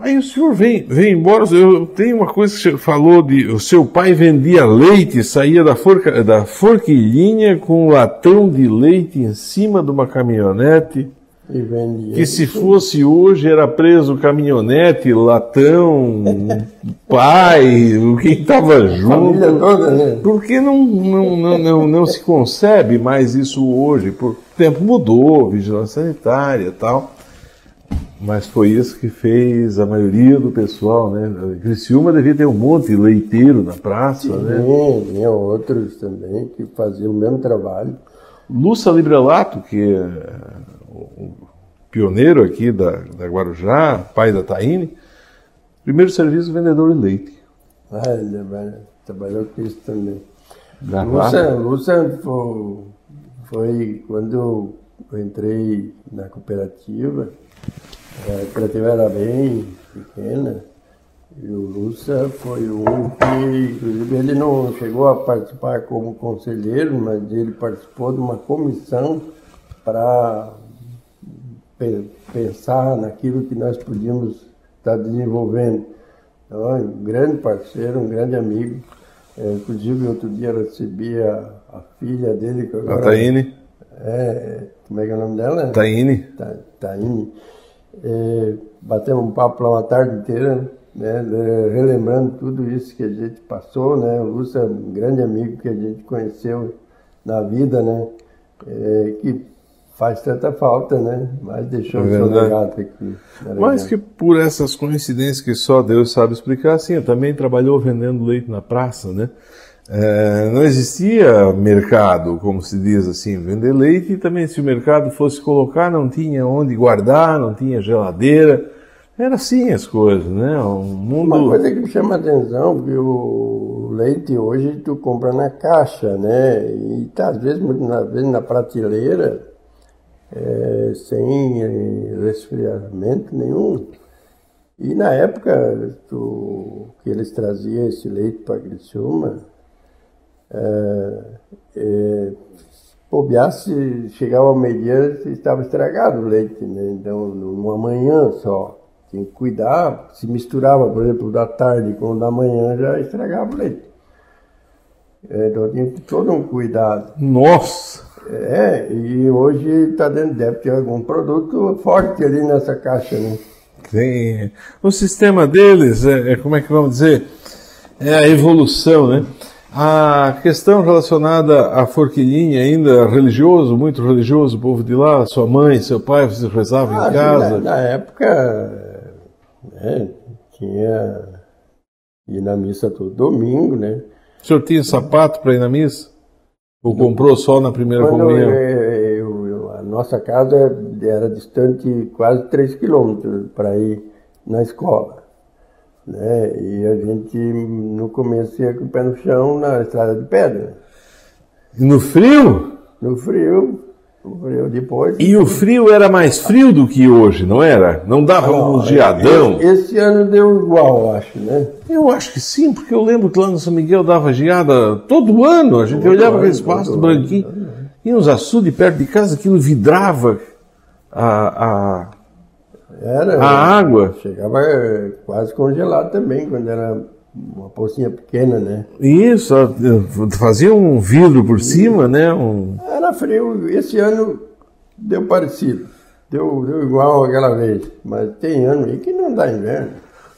Aí o senhor vem, vem embora, eu tenho uma coisa que você falou de o seu pai vendia leite, saía da, forca, da forquilhinha com um latão de leite em cima de uma caminhonete. Que se fosse hoje era preso caminhonete, latão, pai, quem estava junto. Toda, né? Porque não, não, não, não, não se concebe mais isso hoje. Por, o tempo mudou, vigilância sanitária e tal. Mas foi isso que fez a maioria do pessoal, né? Criciúma devia ter um monte de leiteiro na praça, Sim, né? Tinha outros também que faziam o mesmo trabalho. Lúcia Librelato, que é o pioneiro aqui da, da Guarujá, pai da Taine, primeiro serviço vendedor de leite. Ah, ele trabalhou- com isso também. Lúcia, Lúcia foi, foi quando eu entrei na cooperativa, a cooperativa era bem pequena, e o Lúcia foi um que, inclusive, ele não chegou a participar como conselheiro, mas ele participou de uma comissão para pensar naquilo que nós podíamos estar desenvolvendo. Então, é um grande parceiro, um grande amigo. É, inclusive, outro dia eu recebi a, a filha dele, que A agora... Taine, É, como é que é o nome dela? Taine, Ta- Taine. É, batemos um papo lá uma tarde inteira, né, relembrando tudo isso que a gente passou, né? O Lúcio é um grande amigo que a gente conheceu na vida, né? É, que faz tanta falta, né? Mas deixou É o seu legado aqui. região. que por essas coincidências que só Deus sabe explicar, sim, eu também trabalhou vendendo leite na praça, né? É, não existia mercado, como se diz assim, vender leite, e também se o mercado fosse colocar, não tinha onde guardar, não tinha geladeira. Era assim as coisas, né? Um mundo. Uma coisa que me chama a atenção, que o leite hoje tu compra na caixa, né? E tá às vezes, muitas vezes na prateleira, é, sem eh, resfriamento nenhum. E na época tu, que eles traziam esse leite para Criciúma, é, é, bobeasse, chegava ao meio-dia estava estragado o leite, né? Então, numa manhã só. Tinha que cuidar, se misturava, por exemplo, da tarde com o da manhã, já estragava o leite. Então tinha todo um cuidado. Nossa! É, e hoje está dentro, deve ter algum produto forte ali nessa caixa, né? Tem... O sistema deles é, é, como é que vamos dizer? É a evolução, né? A questão relacionada à forquilhinha ainda religioso, muito religioso, o povo de lá, sua mãe, seu pai, vocês rezavam Ah, em casa. Na, na época, né, tinha ir na missa todo domingo, né? O senhor tinha sapato para ir na missa? Ou comprou só na primeira Quando comunhão? eu- eu- a nossa casa era distante quase 3 quilômetros para ir na escola. Né? E a gente, no começo, ia com o pé no chão na estrada de pedra. E? No frio, no frio depois. E o frio era mais frio do que hoje, não era? Não dava um geadão? Esse, esse ano deu igual, acho, né? Eu acho que sim, porque eu lembro que lá no São Miguel dava geada todo ano. A gente olhava ano, aquele espaço todo branquinho. E uns açudes perto de casa, aquilo vidrava a, a, Era. a água. Chegava eh, quase congelado também, quando era uma pocinha pequena, né? E isso, fazia um vidro por cima, né? Um... Era frio. Esse ano deu parecido. Deu, deu igual aquela vez. Mas tem ano aí que não dá inverno.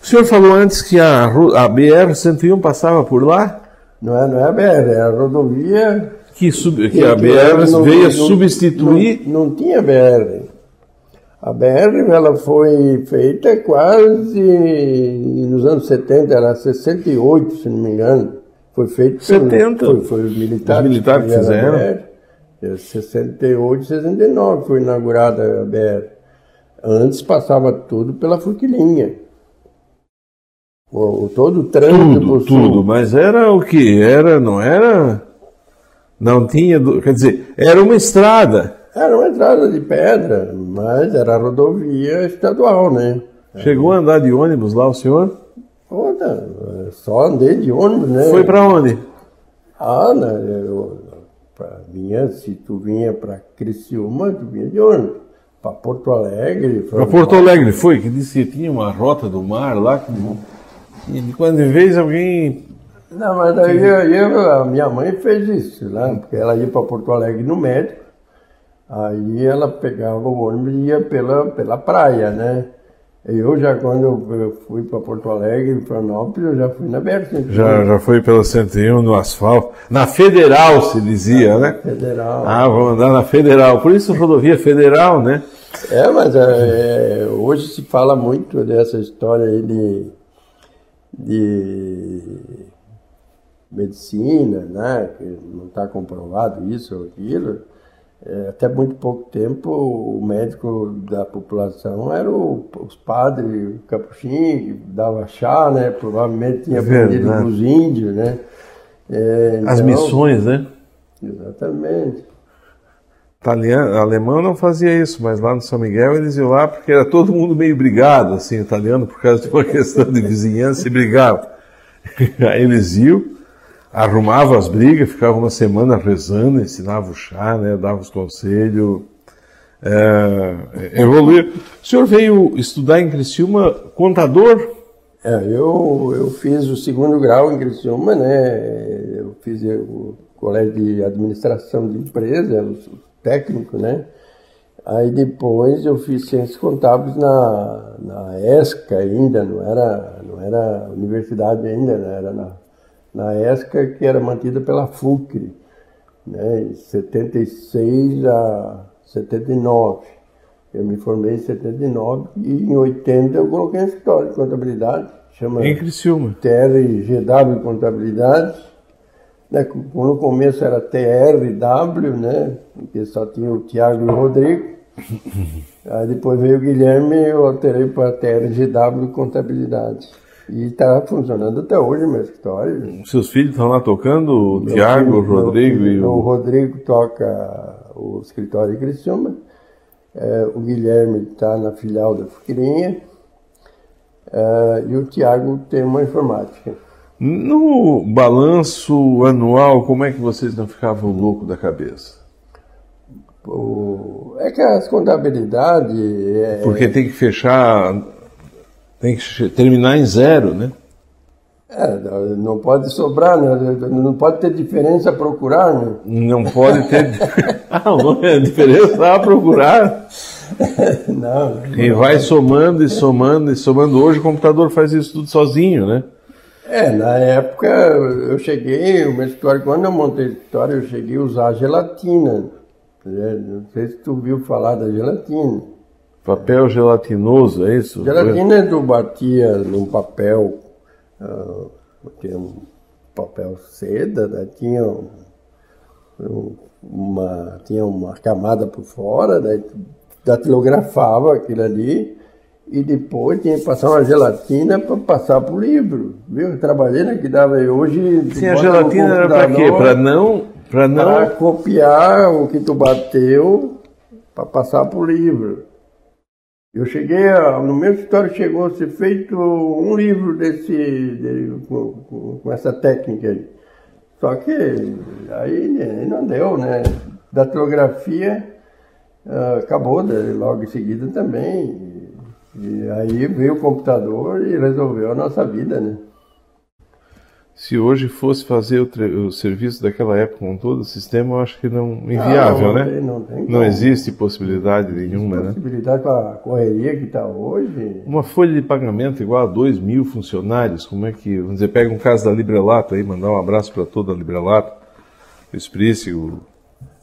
O senhor falou antes que a, a BR-101 passava por lá? Não é, não é a BR, é a rodovia. Que, sub- que a BR veio não- substituir. Não, não tinha BR. A BR ela foi feita quase nos anos 70, era 68, se não me engano. Foi feito pelo- 70. Foi, foi os militares, Os militares fizeram a fizeram. BR. Em 68, 69 foi inaugurada a BR. Antes passava tudo pela Forquilinha. O, todo o trânsito tudo, tudo, mas era o que? Era, não era? Não tinha, quer dizer, era uma estrada. Era uma estrada de pedra, mas era rodovia estadual, né? Chegou a andar de ônibus lá o senhor? Olha, só andei de ônibus, né? Foi para onde? Ah, né, eu, vinha, se tu vinha para Criciúma, tu vinha de ônibus. Para Porto Alegre. Para Porto Alegre foi, que disse que tinha uma rota do mar lá. Que, e de quando em vez alguém. Não, mas daí eu, eu, a minha mãe fez isso, né? Porque ela ia para Porto Alegre no médico, aí ela pegava o ônibus e ia pela, pela praia, né? Eu já, quando eu fui para Porto Alegre, Florianópolis, eu já fui na BR-101. Já, já fui pela 101 no asfalto. Na Federal, se dizia, né? Federal. Ah, vou andar na Federal. Por isso rodovia federal, né? É, mas é, hoje se fala muito dessa história aí de, de medicina, né? Que não está comprovado isso ou aquilo. É, até muito pouco tempo, o médico da população era o, os padres capuchinhos, que dava chá, né? Provavelmente tinha aprendido com os índios, né? É, então, As missões, né? Exatamente. Italiano, alemão não fazia isso, mas lá no São Miguel eles iam lá porque era todo mundo meio brigado, assim, italiano, por causa de uma questão de vizinhança e brigava. Aí eles iam, arrumava as brigas, ficava uma semana rezando, ensinava o chá, né, dava os conselhos, é, evoluía. O senhor veio estudar em Criciúma contador? É, eu, eu fiz o segundo grau em Criciúma, né, eu fiz o colégio de administração de empresa, o técnico, né, Aí depois eu fiz ciências contábeis na, na ESCA ainda, não era, não era universidade ainda, né? era na na ESCA, que era mantida pela FUCRE, né, de 76 a 79. Eu me formei em 79 e em 80 eu coloquei um escritório de contabilidade, chama em Criciúma. TRGW Contabilidade. Né, no começo era TRW, né, porque só tinha o Tiago e o Rodrigo. Aí depois veio o Guilherme e eu alterei para TRGW Contabilidade. E está funcionando até hoje meu escritório. Seus filhos estão lá tocando? O Tiago, o Rodrigo filho, e o... O Rodrigo toca o escritório em Criciúma. É, o Guilherme está na filial da Fuquirinha. É, e o Tiago tem uma informática. No balanço anual, como é que vocês não ficavam loucos da cabeça? é que as contabilidades. É... Porque tem que fechar tem que terminar em zero, né? É, não pode sobrar, né? não pode ter diferença a procurar, né? Não pode ter ah, é diferença a procurar. Não, não. E vai somando e somando e somando. Hoje o computador faz isso tudo sozinho, né? É, na época eu cheguei, o meu escritório, quando eu montei o escritório, eu cheguei a usar gelatina. Não sei se tu viu falar da gelatina. Papel gelatinoso, é isso? Gelatina tu batia num papel, uh, tinha um papel seda, né? tinha um, uma, tinha uma camada por fora, daí tu datilografava aquilo ali e depois tinha que passar uma gelatina para passar para o livro. Viu? Eu trabalhei na que dava hoje. Sim, a gelatina era para quê? Para não. Para não... Copiar o que tu bateu para passar para o livro. Eu cheguei, a, no meu escritório chegou a ser feito um livro desse, de, com, com, essa técnica aí. Só que aí não deu, né? Datilografia uh, acabou né? logo em seguida também. E, e aí veio o computador e resolveu a nossa vida, né? Se hoje fosse fazer o, o, serviço daquela época com todo o sistema, eu acho que não inviável, não, né? Tem, não, tem não existe possibilidade nenhuma, né? Possibilidade com a correria que está hoje. Uma folha de pagamento igual a 2 mil funcionários, como é que, vamos dizer, pega um caso da Librelato aí, mandar um abraço para toda a Librelato, o Esprício,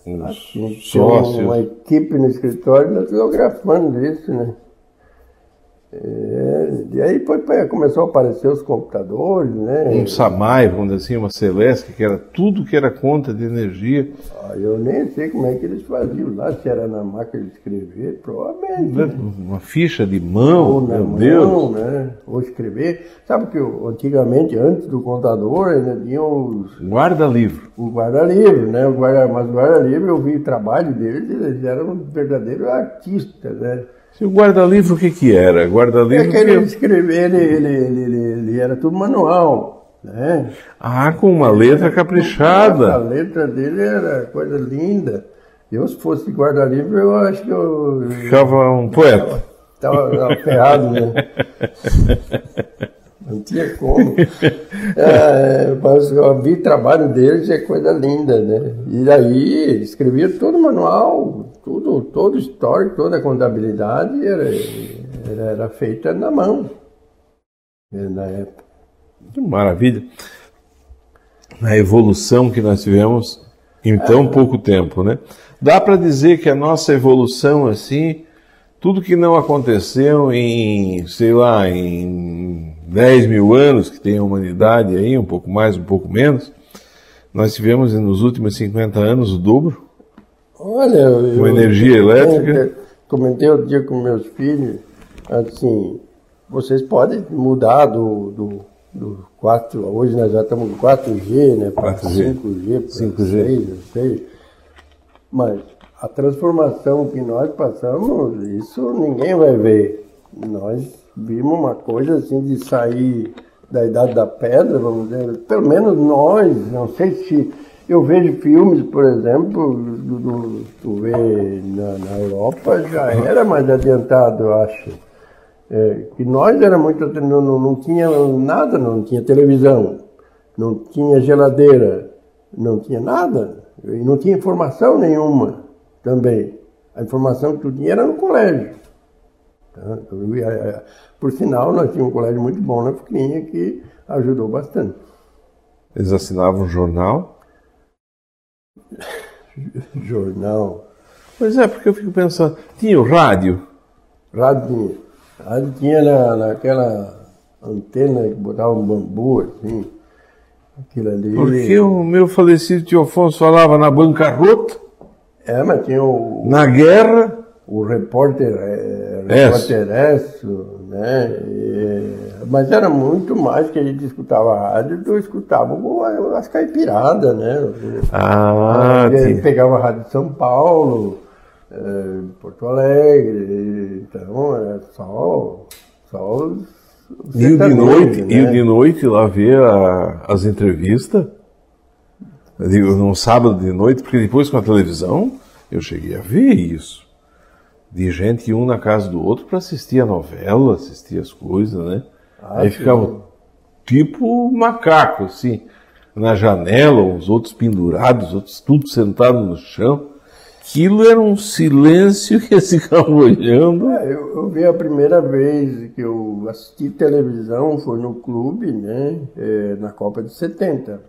os assim, sócios. uma equipe no escritório datilografando isso, né? É, e aí depois começou a aparecer os computadores, né? Um Samai, vamos dizer assim, uma Celeste, que era tudo que era conta de energia. Ah, eu nem sei como é que eles faziam lá, se era na máquina de escrever, provavelmente. Né? Uma ficha de mão, Ou na meu mão, Deus. né? Ou escrever. Sabe que antigamente, antes do contador, ainda tinha os, Guarda-livro. o guarda-livro, né? O guarda, mas o guarda-livro, eu vi o trabalho deles, eles eram verdadeiros artistas, né? E o guarda-livro o que que era? É Guarda-livro que ele escrevia, ele, ele, ele, ele, era tudo manual, né? Ah, com uma letra Nossa, a caprichada. letra dele era coisa linda. Eu, se fosse guarda-livro, eu acho que eu Ficava um poeta. estava ferrado, né? Não tinha como. É, mas eu vi trabalho deles, é coisa linda, né? E aí escrevia todo o manual, tudo, todo o histórico, toda a contabilidade era, era, era feita na mão né, na época. Que maravilha. Na evolução que nós tivemos em tão pouco tempo, né? Dá para dizer que a nossa evolução, assim, tudo que não aconteceu em, sei lá, em 10 mil anos que tem a humanidade aí, um pouco mais, um pouco menos, nós tivemos nos últimos 50 anos o dobro. Olha, eu, Com energia elétrica? Comentei, outro dia com meus filhos, assim, vocês podem mudar do, do, do 4, hoje nós já estamos no 4G, né? Para 4G. 5G, para 5G. 6, eu sei. Mas a transformação que nós passamos, isso ninguém vai ver. Nós vimos uma coisa assim de sair da idade da pedra, vamos dizer, pelo menos nós, não sei se eu vejo filmes, por exemplo, do, do, tu vê na, na Europa já era mais adiantado, eu acho. É, que nós era muito não, não, não tinha nada, não tinha televisão, não tinha geladeira, não tinha nada, e não tinha informação nenhuma também. A informação que tu tinha era no colégio. Tá? Ia- eh, Por sinal, nós tínhamos um colégio muito bom na Fuquinha que ajudou bastante. Eles assinavam um jornal. Jornal, Pois é, porque eu fico pensando, tinha o rádio. rádio tinha. Rádio tinha na, naquela antena que botava um bambu assim. Aquilo ali. Porque o meu falecido tio Afonso falava na bancarrota, É, mas tinha o, na guerra. o repórter, é, repórter né? E- mas era muito mais que a gente escutava a rádio do que escutava as caipiradas, né? Ah, a gente pegava a rádio de São Paulo, eh, Porto Alegre, então era só, só os, os E o de noite, né? e de noite lá ver a- as entrevistas. Digo, num sábado de noite, porque depois com a televisão eu cheguei a ver isso. De gente que um na casa do outro para assistir a novela, assistir as coisas, né? Ah, Aí sim. ficava tipo macaco, assim, na janela, os outros pendurados, os outros tudo sentados no chão. Aquilo era um silêncio que eles ficavam olhando. É, Eu, eu vi a primeira vez que eu assisti televisão foi no clube, né? eh, na Copa de 70.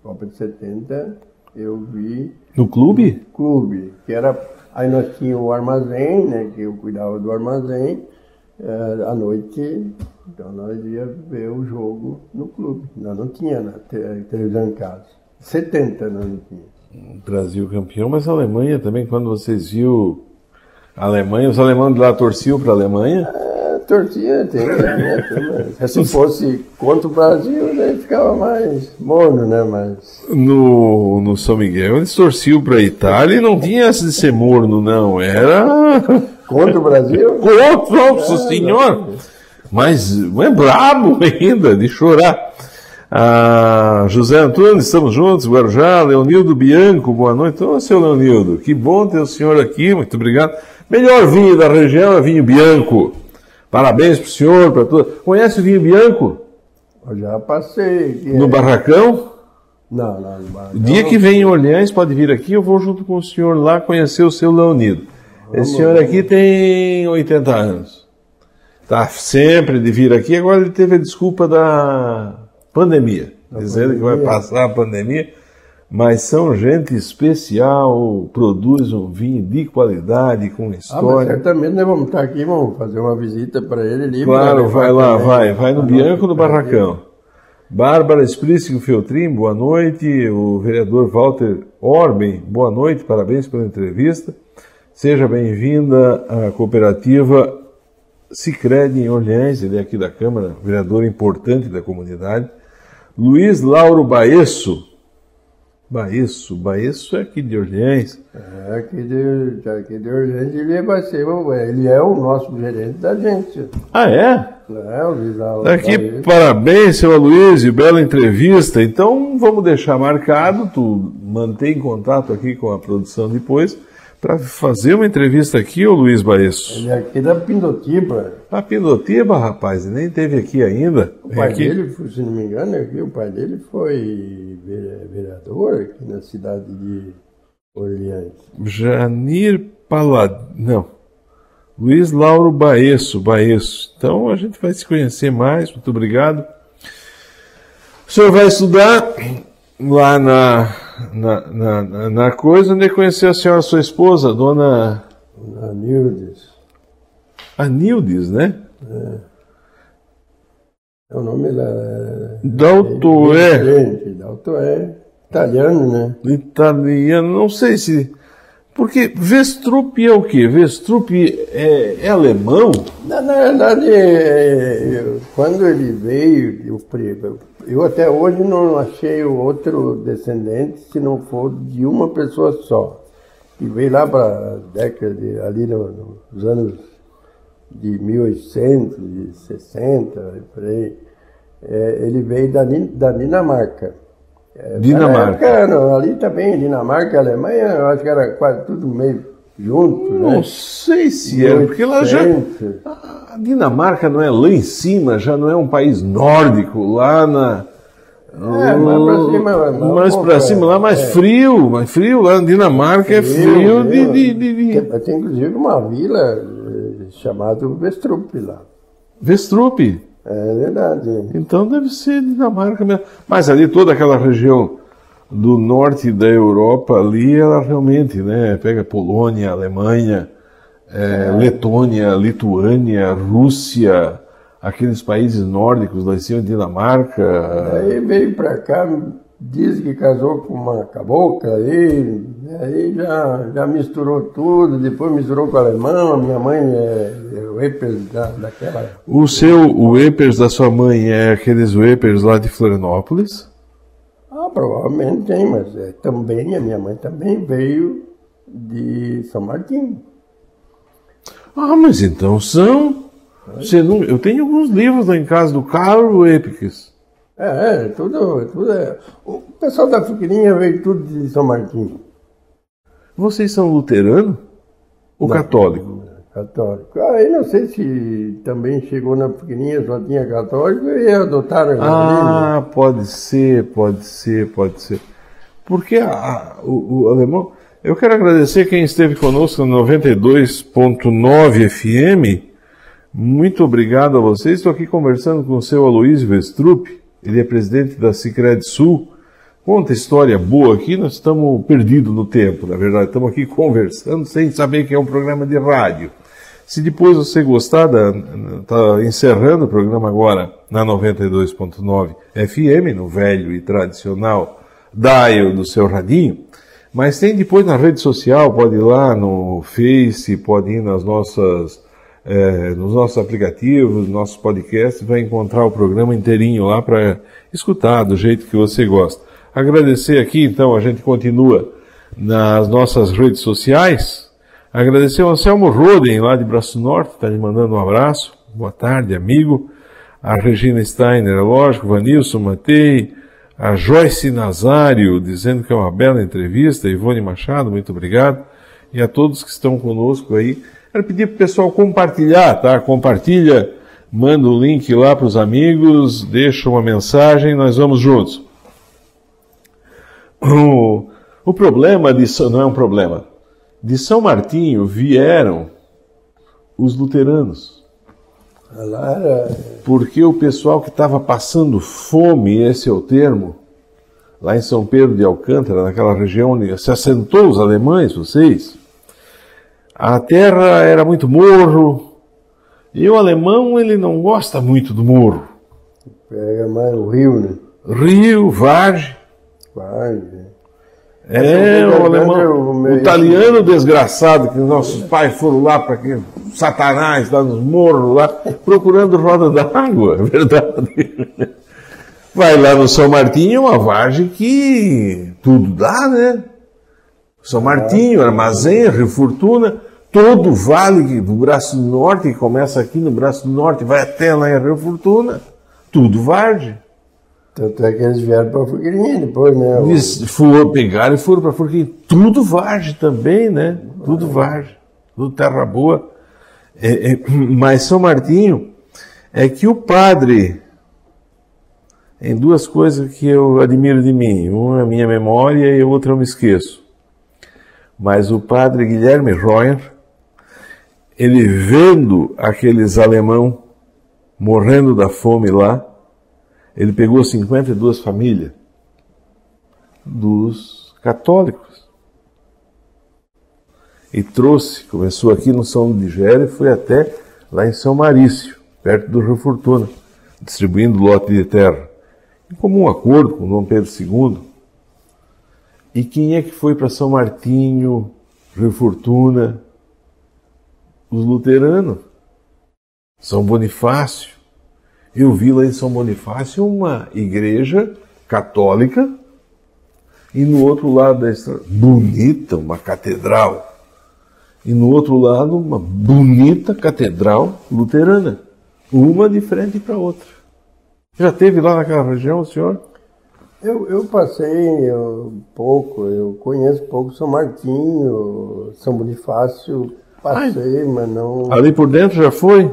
Copa de 70 eu vi No clube? clube, que era. Aí nós tínhamos o armazém, né? Que eu cuidava do armazém. eh, à noite, então nós ia ver o jogo no clube. Nós não tinha na te- televisão em casa. 70 nós não tinha. Brasil campeão, mas a Alemanha também, quando vocês viu a Alemanha, os alemães de lá torciam para a Alemanha. É, torcia, tem, né? Se fosse contra o Brasil, né, ficava mais morno, né? Mas No, no São Miguel, eles torciam para a Itália e não tinha essa de ser morno, não. Era. contra o Brasil, Contra, nossa senhor! Mas é brabo ainda, de chorar. Ah, José Antônio, estamos juntos, Guarujá, Leonildo Bianco, boa noite. Ô, seu Leonildo, que bom ter o senhor aqui, muito obrigado. Melhor vinho da região é vinho Bianco. Parabéns pro senhor, para tudo. Conhece o vinho Bianco? Eu já passei. No é- Barracão? Não, não, no Barracão. Dia que vem em Orleans, pode vir aqui, eu vou junto com o senhor lá conhecer o seu Leonido. Esse senhor aqui tem 80 anos. Tá sempre de vir aqui, agora ele teve a desculpa da pandemia. dizendo que vai pandemia. passar a pandemia. Mas são gente especial, produz um vinho de qualidade, com história. Ah, mas certamente nós vamos estar aqui, vamos fazer uma visita para ele ali. Claro, vai lá, também. vai, vai no Bianco do Barracão. Bárbara Esprícigo Feltrin, boa noite. O vereador Walter Orben, boa noite, parabéns pela entrevista. Seja bem-vinda à cooperativa Cicred em Orleans, ele é aqui da Câmara, vereador importante da comunidade. Luiz Lauro Baesso, Baeço, Baeço é aqui de Orleans. É, aqui de, aqui de Orleans ele vai ser, ele é o nosso gerente da agência. Ah, é? É, o Luiz Tá aqui, parabéns, seu Aloysio, bela entrevista. Então vamos deixar marcado, tu mantém contato aqui com a produção depois para fazer uma entrevista aqui, ô Luiz Baesso. Ele é aqui da Pindotiba. A Pindotiba, rapaz, nem teve aqui ainda. O pai aqui. dele, se não me engano, aqui, o pai dele foi vereador aqui na cidade de Orleans. Janir Palad... Não. Luiz Lauro Baesso, Baesso. Então a gente vai se conhecer mais, muito obrigado. O senhor vai estudar lá na na, na, na coisa onde conheceu a senhora, sua esposa, dona. Anildes. Anildes, né? É. é o nome. Daltoé. É, Daltoé. Italiano, né? Italiano, não sei se. Porque Vestrup é o quê? Vestrup é, é alemão? Na, na verdade, é, quando ele veio, eu, eu até hoje não achei outro descendente se não for de uma pessoa só. E veio lá para década, de, ali no, nos anos de 1860, por aí. É, ele veio da, da Dinamarca. Dinamarca. Época, não, ali também, Dinamarca e Alemanha, eu acho que era quase tudo meio junto. Não né? sei se é, porque lá já. A Dinamarca não é lá em cima, já não é um país nórdico, lá na. É, mais pra cima, mais pra cima lá mais é. frio, mais frio, lá na Dinamarca é frio, frio de, de, de, de, Tem, tem inclusive uma vila eh, chamada Vestrup lá. Vestrup? É verdade. Então deve ser Dinamarca mesmo. Mas ali toda aquela região do norte da Europa ali, ela realmente, né, pega Polônia, Alemanha, é, é. Letônia, Lituânia, Rússia, aqueles países nórdicos, lá em cima, Dinamarca. Aí veio para cá, diz que casou com uma cabocla aí, aí já, já misturou tudo, depois misturou com o alemão, a minha mãe é, é o Epers da, daquela... O seu, o Epers da sua mãe é aqueles Epers lá de Florianópolis? Ah, provavelmente tem, mas é, também, a minha mãe também veio de São Martinho. Ah, mas então são... Você não, eu tenho alguns livros lá em casa do Carlos Epicus. É, é, tudo, tudo é. O pessoal da Figueirinha veio tudo de São Martinho. Vocês são luterano ou não, católico? Católico. Aí ah, não sei se também chegou na Figueirinha, só tinha católico e adotaram. Ah, pode ser, pode ser, pode ser. Porque a, a, o, o alemão. Eu quero agradecer quem esteve conosco no 92.9 FM. Muito obrigado a vocês. Estou aqui conversando com o seu Aloysio Vestrup ele é presidente da Cicred Sul. Conta história boa aqui, nós estamos perdidos no tempo, na verdade, estamos aqui conversando sem saber que é um programa de rádio. Se depois você gostar, está encerrando o programa agora na 92.9 FM, no velho e tradicional dial do seu radinho, mas tem depois na rede social, pode ir lá no Face, pode ir nas nossas é, nos nossos aplicativos, nos nossos podcasts, vai encontrar o programa inteirinho lá para escutar do jeito que você gosta. Agradecer aqui, então, a gente continua nas nossas redes sociais. Agradecer ao Anselmo Roden, lá de Braço Norte, está lhe mandando um abraço. Boa tarde, amigo. A Regina Steiner, lógico, Vanilson Matei, a Joyce Nazário, dizendo que é uma bela entrevista, Ivone Machado, muito obrigado. E a todos que estão conosco aí Quero pedir para o pessoal compartilhar, tá? Compartilha, manda o link lá para os amigos, deixa uma mensagem, nós vamos juntos. O, o problema de não é um problema. De São Martinho vieram os luteranos. Porque o pessoal que estava passando fome, esse é o termo, lá em São Pedro de Alcântara, naquela região onde se assentou os alemães, vocês, a terra era muito morro, e o alemão ele não gosta muito do morro. Pega mais o rio, né? Rio, vargem. Vargem. É, o alemão, o italiano desgraçado, que nossos pais foram lá para que Satanás lá nos morros, lá, procurando roda d'água, é verdade. Vai lá no São Martinho, uma vargem que tudo dá, né? São Martinho, Armazém, Rio Fortuna, todo o vale do Braço Norte, que começa aqui no Braço do Norte, vai até lá em Rio Fortuna, tudo vargem. Tanto é que eles vieram para Furquilinha depois, né? Eles foram, pegaram e foram para Furquilinha. Tudo Vargem também, né? Tudo Vargem. Tudo terra boa. É, é, mas São Martinho é que o padre, em duas coisas que eu admiro de mim, uma é a minha memória e a outra eu me esqueço. Mas o padre Guilherme Royer, ele vendo aqueles alemão morrendo da fome lá, ele pegou 52 famílias dos católicos e trouxe, começou aqui no São Digério e foi até lá em São Marício, perto do Rio Fortuna, distribuindo lote de terra, em comum acordo com Dom Pedro II. E quem é que foi para São Martinho, Rio Fortuna? Os luteranos. São Bonifácio. Eu vi lá em São Bonifácio uma igreja católica e no outro lado da estrada, bonita, uma catedral. E no outro lado, uma bonita catedral luterana. Uma de frente para outra. Já teve lá naquela região, senhor? Eu, eu passei um pouco, eu conheço pouco São Martinho, São Bonifácio, passei, Ai, mas não. Ali por dentro já foi?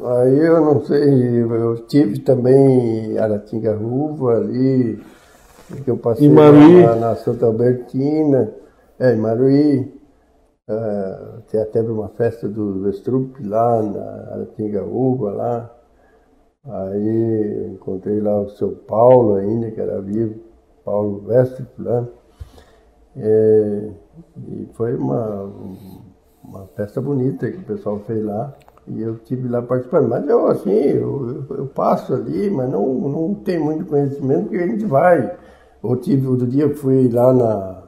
Aí eu não sei, eu tive também Aratingaruva ali, que eu passei lá na Santa Albertina, é, em Maruí. Uh, teve uma festa do Vestrup lá na Aratingaúva lá. Aí encontrei lá o seu Paulo ainda, que era vivo, Paulo Vestrup lá. É, e foi uma, uma festa bonita que o pessoal fez lá. E eu tive lá participando. Mas eu, assim, eu, eu, eu passo ali, mas não, não tenho muito conhecimento, porque a gente vai. Eu tive, outro dia fui lá na,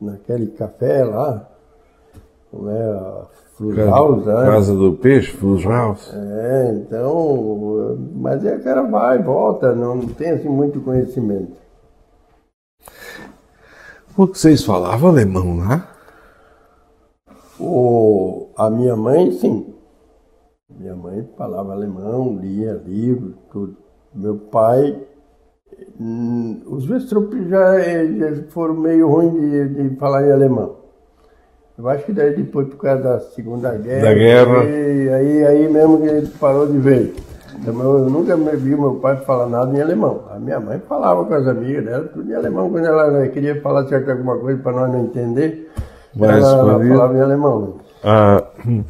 naquele café lá, como é, Flus né? Casa do Peixe, Flus. É, então, mas é, o cara vai, volta, não, não tem assim muito conhecimento. Vocês falavam alemão lá? O, a minha mãe, sim. Minha mãe falava alemão, lia livro, tudo. Meu pai, hum, os Westrup já, já foram meio ruins de, de, falar em alemão. Eu acho que daí depois, por causa da Segunda Guerra, da guerra. aí, aí mesmo que ele parou de ver. Então, eu nunca vi meu pai falar nada em alemão. A minha mãe falava com as amigas dela, tudo em alemão. Quando ela queria falar certo alguma coisa para nós não entender, Ela falava em alemão. Ah, hum.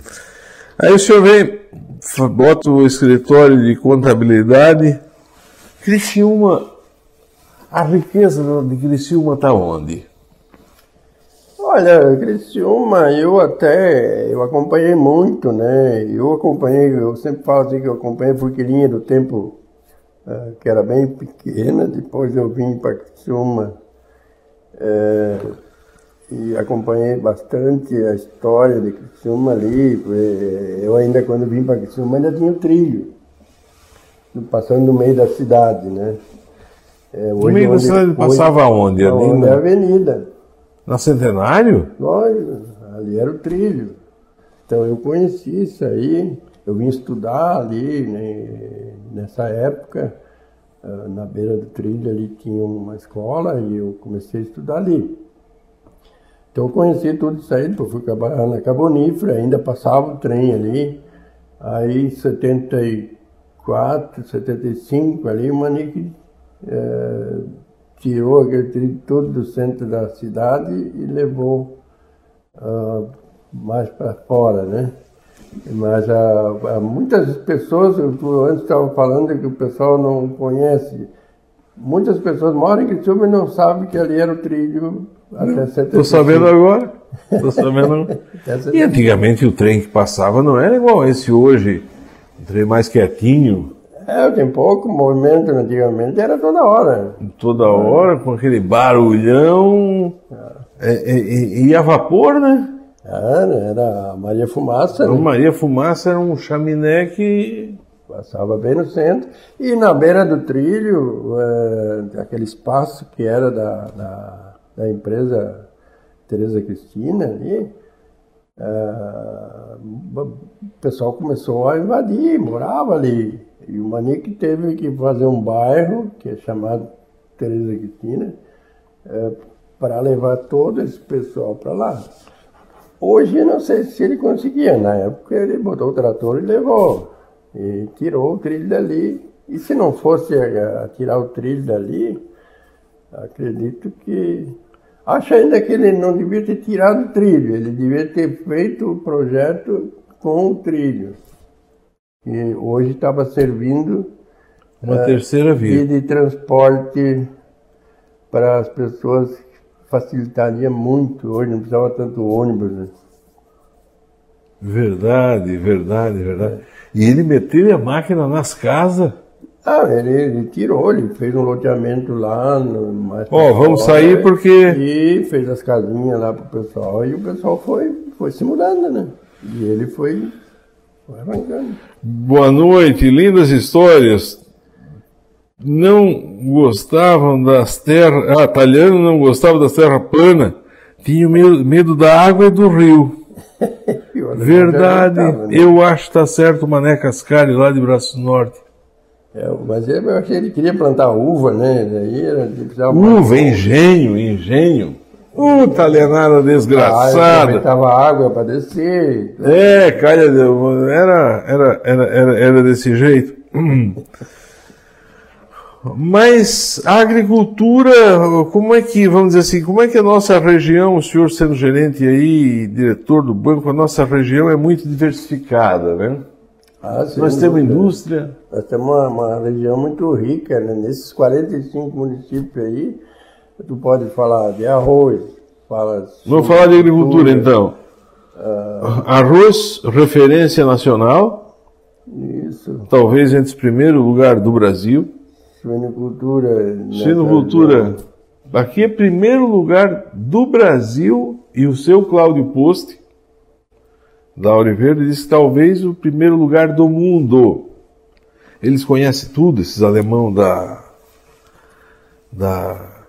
aí o senhor vem bota o escritório de contabilidade. Criciúma, a riqueza de Criciúma está onde? Olha, Criciúma, eu até, eu acompanhei muito, né? Eu acompanhei, eu sempre falo assim que eu acompanhei porque linha do tempo uh, que era bem pequena, depois eu vim para Criciúma. Uh, e acompanhei bastante a história de Criciúma ali. Eu ainda, quando vim para Criciúma, ainda tinha o trilho, passando no meio da cidade, né? É, no meio da cidade passava onde? Ali onde é a avenida. Na Centenário? Lógico, ali era o trilho. Então eu conheci isso aí, eu vim estudar ali, né, nessa época, ah, na beira do trilho ali tinha uma escola e eu comecei a estudar ali. Então eu conheci tudo isso aí, depois fui trabalhar na Cabonífera, ainda passava o trem ali. Aí em 74, 75 ali, o Manique é, tirou aquele trem todo do centro da cidade e levou uh, mais para fora, né? Mas uh, muitas pessoas, eu antes estava falando que o pessoal não conhece, muitas pessoas moram em Criciúma e não sabem que ali era o trilho até 75. Estou sabendo agora. Estou sabendo. e antigamente o trem que passava não era igual esse hoje. Um trem mais quietinho. É, tem pouco movimento antigamente, era toda hora. Toda hora, com aquele barulhão. É, e, e a vapor, né? Era, era Maria Fumaça. Então, né? Maria Fumaça era um chaminé que. Passava bem no centro. E na beira do trilho, é, aquele espaço que era da, da, da empresa Tereza Cristina ali, é, o pessoal começou a invadir, morava ali. E o Manique teve que fazer um bairro, que é chamado Tereza Cristina, é, para levar todo esse pessoal para lá. Hoje não sei se ele conseguia, na época ele botou o trator e levou, e tirou o trilho dali. E se não fosse a, a tirar o trilho dali, acredito que. Acho ainda que ele não devia ter tirado o trilho, ele devia ter feito o projeto com o trilho. E hoje estava servindo Uma é, terceira via. de transporte para as pessoas facilitaria muito hoje, não precisava tanto ônibus. Né? Verdade, verdade, verdade. E ele meteu a máquina nas casas. Ah, ele, ele tirou, ele fez um loteamento lá. No, mais Ó, pra vamos sair né? porque- E fez as casinhas lá pro pessoal, e o pessoal foi, foi se mudando, né? E ele foi, foi arrancando. Boa noite, lindas histórias. Não gostavam das terras. Ah, italiano não gostava das terras planas. Tinha medo, medo da água e do rio. Verdade. né? Eu acho que tá certo o Mané Cascari lá de Braço Norte. É, mas ele, eu achei que ele queria plantar uva, né? Daí era, Uva, engenho, engenho. Italianada Ah, desgraçada. tava água para descer. É, calha, de- era, era, era, era, era desse jeito. Mas a agricultura, como é que, vamos dizer assim, como é que a nossa região, o senhor sendo gerente aí, diretor do banco, a nossa região é muito diversificada, né? Ah, sem Nós temos indústria, Nós temos uma, uma região muito rica, né? Nesses 45 municípios aí, tu pode falar de arroz, fala... vamos falar de agricultura então. Arroz, referência nacional, Isso, talvez entre os primeiros lugares do Brasil. suinocultura... nessa Suinocultura. região. Aqui é primeiro lugar do Brasil e o seu Cláudio Poste, da Oliveira, disse que talvez o primeiro lugar do mundo. Eles conhecem tudo, esses alemão da, da,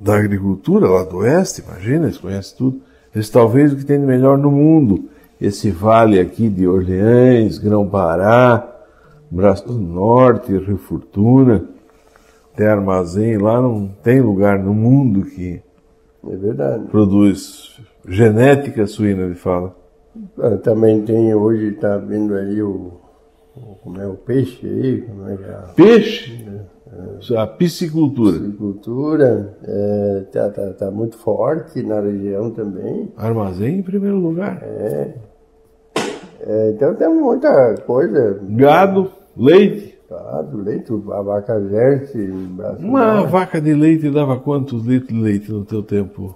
da agricultura lá do oeste, imagina, eles conhecem tudo. Eles talvez o que tem de melhor no mundo. Esse vale aqui de Orleans, Grão-Pará, Braço do Norte, Rio Fortuna tem armazém lá, não tem lugar no mundo que É verdade. produz genética suína, ele fala. Ah, Também tem, hoje está vindo aí o, como é o peixe aí, como é que é a Peixe, a piscicultura, agricultura, é, tá, tá, tá muito forte na região também. armazém em primeiro lugar. É, então tem muita coisa, Gado, leite. gado, leite, a vaca braço Uma vaca de leite dava quantos litros de leite no teu tempo?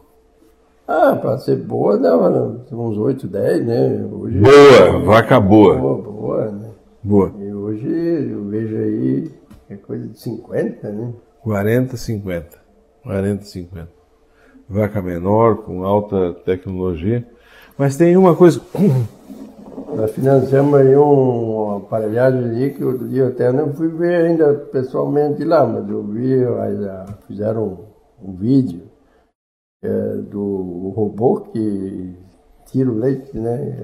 Ah, para ser boa dava uns 8, 10, né? Hoje, Boa, vaca boa. boa, boa, né? Boa. E hoje eu vejo aí é coisa de 50, né? 40, 50. 40, 50. Vaca menor, com alta tecnologia. Mas tem uma coisa. Nós financiamos aí um, aparelhagem ali que outro dia eu até não fui ver ainda pessoalmente lá, mas eu vi, ah, fizeram um, um vídeo é, do robô que tira o leite, né?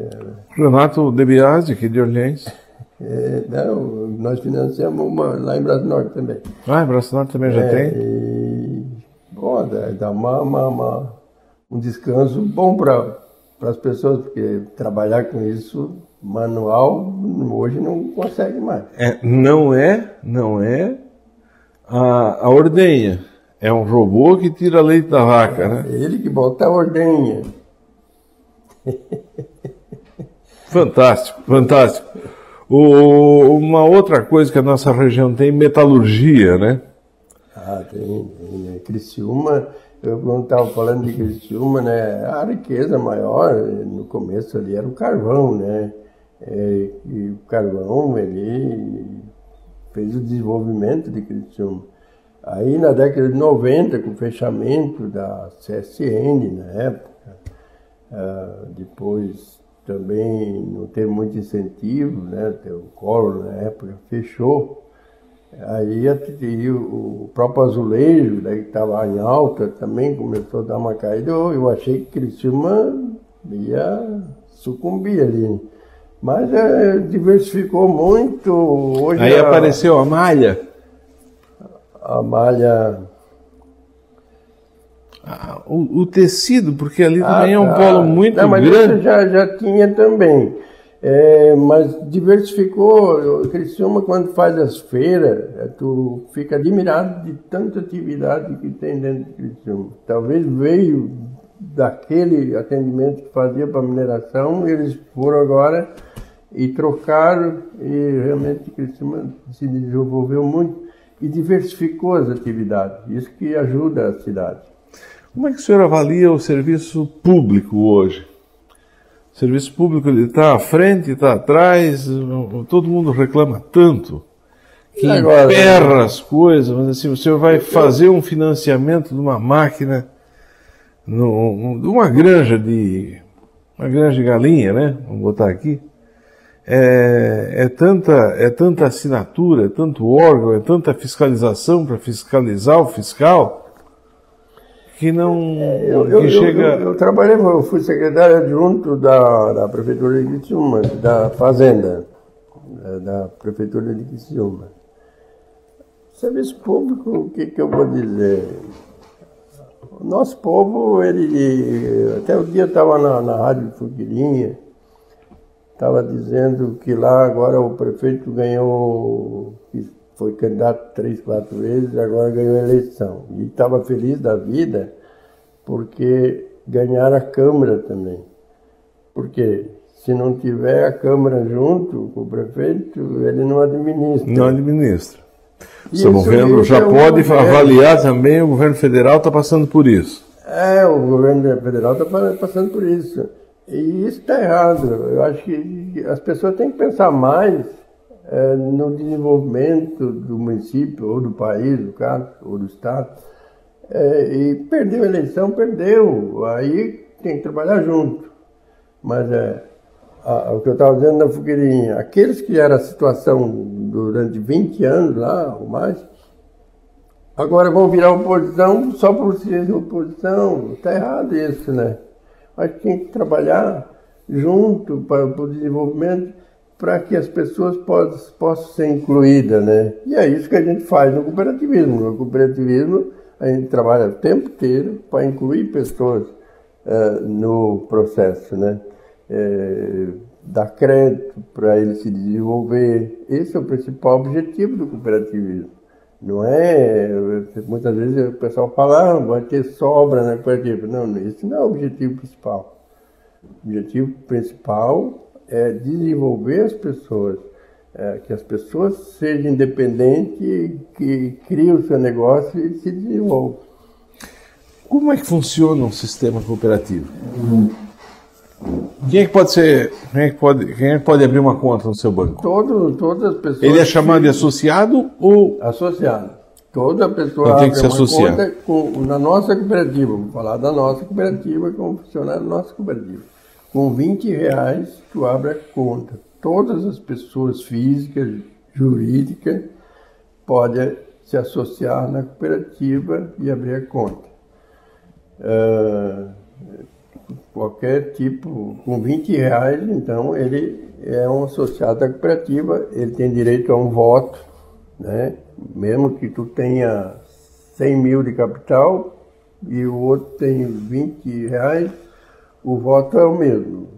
Renato De Biasi, aqui de Orleans. É, não, nós financiamos uma lá em Brasil Norte também. Ah, em Braço Norte também já É, tem? E, bom, dá, dá uma, uma- uma- um descanso bom para as pessoas, porque trabalhar com isso manual hoje não consegue mais. É, não é, não é a, a ordenha. É um robô que tira leite da vaca, né? É ele que bota a ordenha. Fantástico, fantástico. O- uma outra coisa que a nossa região tem, metalurgia, né? Ah, tem. tem né? Criciúma, eu quando estava falando de Criciúma, né, a riqueza maior no começo ali era o carvão, né? É, e o carvão, ele fez o desenvolvimento de Criciúma. Aí na década de 90, com o fechamento da CSN na época, uh, depois também não teve muito incentivo, né? O Collor na época fechou. Aí o, o próprio azulejo, né, que estava em alta, também começou a dar uma caída. Eu, eu achei que Criciúma ia sucumbir ali. Mas é, diversificou muito. Hoje Aí a, apareceu a malha. A malha. Ah, o, o, tecido, porque ali ah, também é um tá. polo muito Não, mas grande. já, já tinha também. É, mas diversificou. Criciúma, quando faz as feiras, é, tu fica admirado de tanta atividade que tem dentro de Criciúma. Talvez veio daquele atendimento que fazia para mineração, eles foram agora e trocaram e realmente Criciúma se desenvolveu muito e diversificou as atividades. Isso que ajuda a cidade. Como é que o senhor avalia o serviço público hoje? O serviço público está à frente, está atrás, todo mundo reclama tanto que emperra as coisas, mas assim, o senhor vai fazer um financiamento de uma máquina, de uma granja de uma granja de galinha, né? Vamos botar aqui é, é, tanta, é tanta assinatura, é tanto órgão, é tanta fiscalização para fiscalizar o fiscal que não é, eu, eu, chega. Eu, eu, trabalhei, eu fui secretário adjunto da, da prefeitura de Criciúma, da fazenda é, da prefeitura de Criciúma. Serviço público, o que, que eu vou dizer? O nosso povo, ele até o dia estava na, na rádio Fuquirinha estava dizendo que lá agora o prefeito ganhou, foi candidato três, quatro vezes, agora ganhou a eleição. E estava feliz da vida porque ganharam a Câmara também. Porque se não tiver a Câmara junto com o prefeito, ele não administra. Não administra. O seu governo já é pode avaliar também, o governo federal está passando por isso. É, o governo federal está passando por isso. E isso está errado. Eu acho que as pessoas têm que pensar mais é, no desenvolvimento do município, ou do país, do caso, ou do estado. É, e perdeu a eleição, perdeu. Aí tem que trabalhar junto. Mas é, a, o que eu estava dizendo na fogueirinha, aqueles que eram a situação durante 20 anos lá, ou mais, agora vão virar oposição só por ser oposição. Está errado isso, né? Mas tem que trabalhar junto para, o desenvolvimento para que as pessoas possam, possam ser incluídas, né? E é isso que a gente faz no cooperativismo. No cooperativismo a gente trabalha o tempo inteiro para incluir pessoas uh, no processo, né? É, dar crédito para ele se desenvolver. Esse é o principal objetivo do cooperativismo. Não é. Muitas vezes o pessoal fala, ah, vai ter sobra na cooperativa. Não, esse não é o objetivo principal. O objetivo principal é desenvolver as pessoas, é, que as pessoas sejam independentes, que criem o seu negócio e se desenvolvam. Como é que funciona um sistema cooperativo? Uhum. Quem é que pode ser. Quem é que pode, quem é que pode abrir uma conta no seu banco? Todo, todas as pessoas. Ele é chamado de associado ou. Associado. Toda pessoa então, tem que associado. Com, na nossa cooperativa, vou falar da nossa cooperativa, como funcionário da nossa cooperativa. Com 20 reais, tu abre a conta. Todas as pessoas físicas, jurídicas, podem se associar na cooperativa e abrir a conta. Uh, qualquer tipo, com 20 reais, então ele é um associado da cooperativa, ele tem direito a um voto, né? mesmo que tu tenha 100 mil de capital e o outro tem 20 reais, o voto é o mesmo.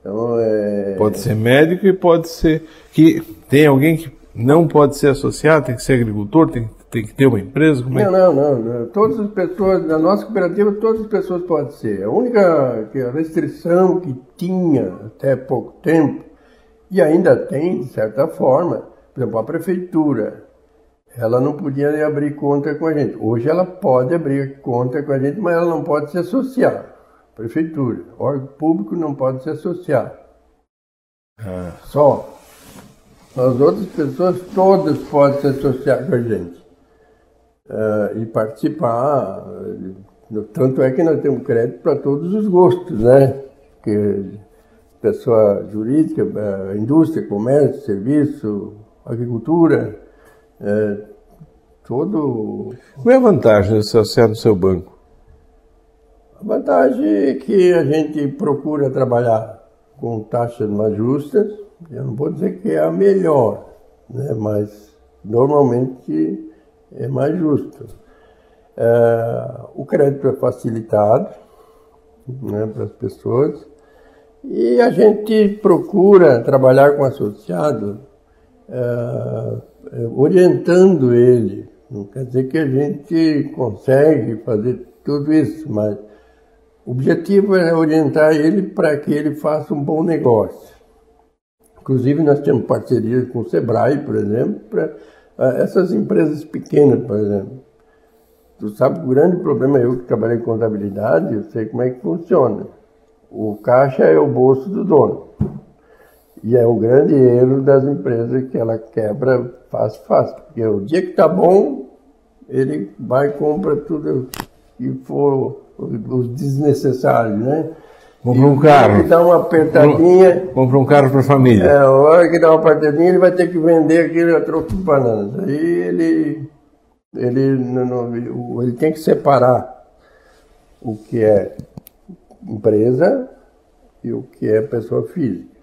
Então, é... Pode ser médico e pode ser que tem alguém que não pode ser associado, tem que ser agricultor, tem tem que ter uma empresa? Como é? não, não, não. Todas as pessoas, na nossa cooperativa, todas as pessoas podem ser. A única restrição que tinha até pouco tempo, e ainda tem, de certa forma, por exemplo, a prefeitura, ela não podia abrir conta com a gente. Hoje ela pode abrir conta com a gente, mas ela não pode se associar. Prefeitura, órgão público não pode se associar. Ah. Só. As outras pessoas todas podem se associar com a gente uh, e participar. Tanto é que nós temos crédito para todos os gostos, né? Que pessoa jurídica, uh, indústria, comércio, serviço, agricultura, uh, todo. Qual é a vantagem de associar no seu banco? A vantagem é que a gente procura trabalhar com taxas mais justas. Eu não vou dizer que é a melhor, né? mas normalmente é mais justo. É, o crédito é facilitado né, para as pessoas e a gente procura trabalhar com o associado é, é, orientando ele. Não quer dizer que a gente consegue fazer tudo isso, mas o objetivo é orientar ele para que ele faça um bom negócio. Inclusive, nós temos parcerias com o Sebrae, por exemplo, para essas empresas pequenas, por exemplo. Tu sabe que o grande problema, eu que trabalhei em contabilidade, eu sei como é que funciona. O caixa é o bolso do dono. E é o grande erro das empresas que ela quebra fácil, fácil. Porque o dia que está bom, ele vai e compra tudo que for os desnecessários, né? Compra um carro. Que dá uma apertadinha. Compra um carro para a família. É, a hora que dá uma apertadinha, ele vai ter que vender aquele troco de bananas. Aí ele, ele, não, ele tem que separar o que é empresa e o que é pessoa física.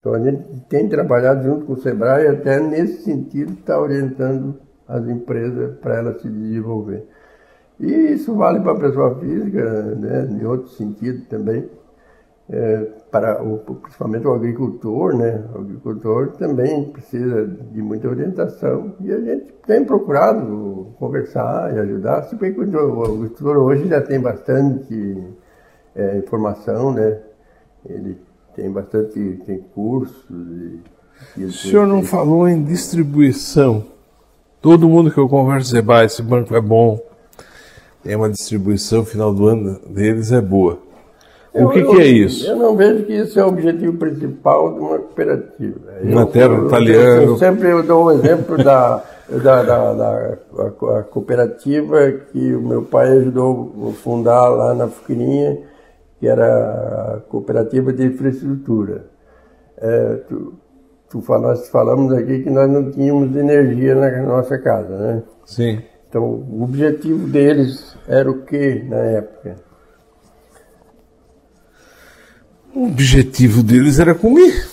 Então a gente tem trabalhado junto com o Sebrae até nesse sentido, está orientando as empresas para elas se desenvolver. E isso vale para a pessoa física, né, em outro sentido também, é, para o, principalmente o agricultor, né? O agricultor também precisa de muita orientação e a gente tem procurado conversar e ajudar. Se bem que o agricultor hoje já tem bastante é, informação, né? Ele tem bastante tem cursos. E, e o senhor não falou em distribuição. Todo mundo que eu converso diz, esse banco é bom, tem uma distribuição final do ano deles é boa. O que, que, é isso? Eu não vejo que isso é o objetivo principal de uma cooperativa. Uma terra italiana. Eu, sempre eu dou o um exemplo da, da, da, da a, a cooperativa que o meu pai ajudou a fundar lá na Fuquirinha, que era a cooperativa de infraestrutura. É, tu, tu nós falamos aqui que nós não tínhamos energia na nossa casa, né? Sim. Então, o objetivo deles era o que na época? O objetivo deles era comer.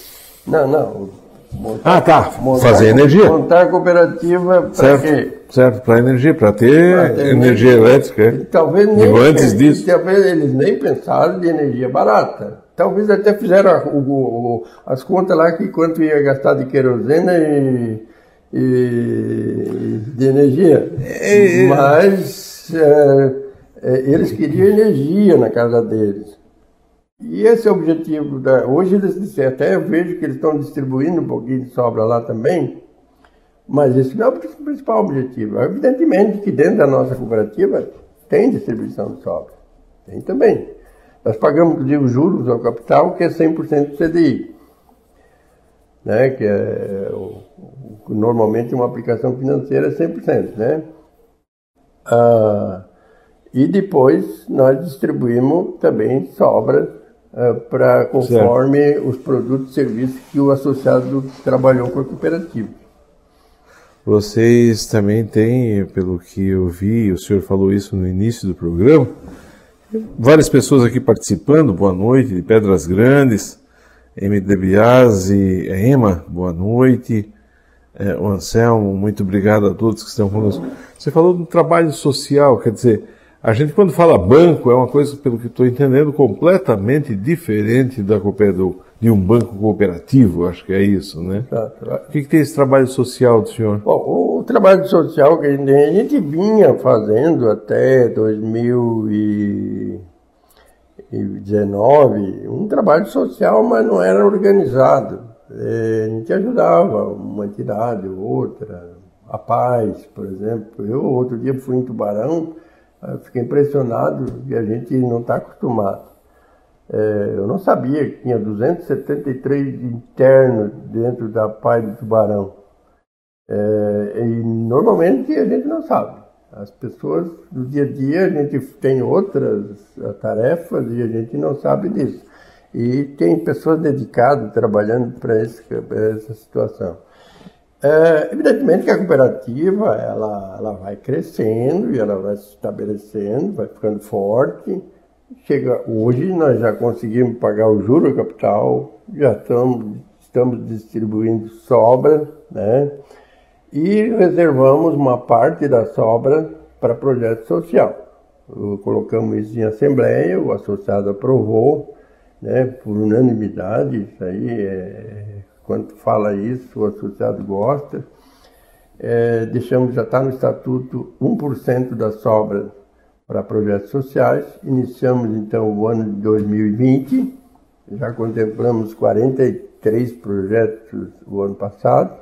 Não, não. Montar, ah, tá. Montar, Fazer energia. Montar cooperativa para quê? Certo, para energia, para ter, ter, energia, elétrica. E, talvez nem, antes disso. Talvez eles nem pensaram de energia barata. Talvez até fizeram o, o, as contas lá que quanto ia gastar de querosene e, e de energia. É, é. Mas é, é, eles queriam energia na casa deles. E esse é o objetivo da. Hoje eles até eu vejo que eles estão distribuindo um pouquinho de sobra lá também, mas esse não é o principal objetivo. Evidentemente que dentro da nossa cooperativa tem distribuição de sobra. Tem também. Nós pagamos, inclusive, juros ao capital, que é 100% do CDI. Né? Que é, normalmente uma aplicação financeira é 100%. Né? Ah, e depois nós distribuímos também sobra para conforme certo. os produtos e serviços que o associado trabalhou com a cooperativa. Vocês também têm, pelo que eu vi, o senhor falou isso no início do programa, várias pessoas aqui participando, boa noite, de Pedras Grandes, MD Biasi, Ema, boa noite, é, o Anselmo, muito obrigado a todos que estão conosco. Você falou do trabalho social, quer dizer, a gente, quando fala banco, é uma coisa, pelo que estou entendendo, completamente diferente da, de um banco cooperativo, acho que é isso, né? Tá, tá. O que, que, tem esse trabalho social do senhor? Bom, o trabalho social que a gente, a gente vinha fazendo até 2019, um trabalho social, mas não era organizado. É, a gente ajudava uma entidade, outra, a paz, por exemplo. Eu outro dia fui em Tubarão, fiquei impressionado e a gente não está acostumado. É, eu não sabia que tinha 273 internos dentro da paz de Tubarão. É, e normalmente a gente não sabe. As pessoas do dia a dia, a gente tem outras tarefas e a gente não sabe disso. E tem pessoas dedicadas trabalhando para essa situação. É, evidentemente que a cooperativa ela, ela vai crescendo e ela vai se estabelecendo, vai ficando forte. Chega hoje nós já conseguimos pagar o juro capital, já estamos, estamos distribuindo sobra, né? E reservamos uma parte da sobra para projeto social. Colocamos isso em assembleia, o associado aprovou, né, por unanimidade, isso aí é, quando fala isso, o associado gosta. É, deixamos, já está no estatuto, 1% da sobra para projetos sociais. Iniciamos então o ano de 2020, já contemplamos 43 projetos o ano passado.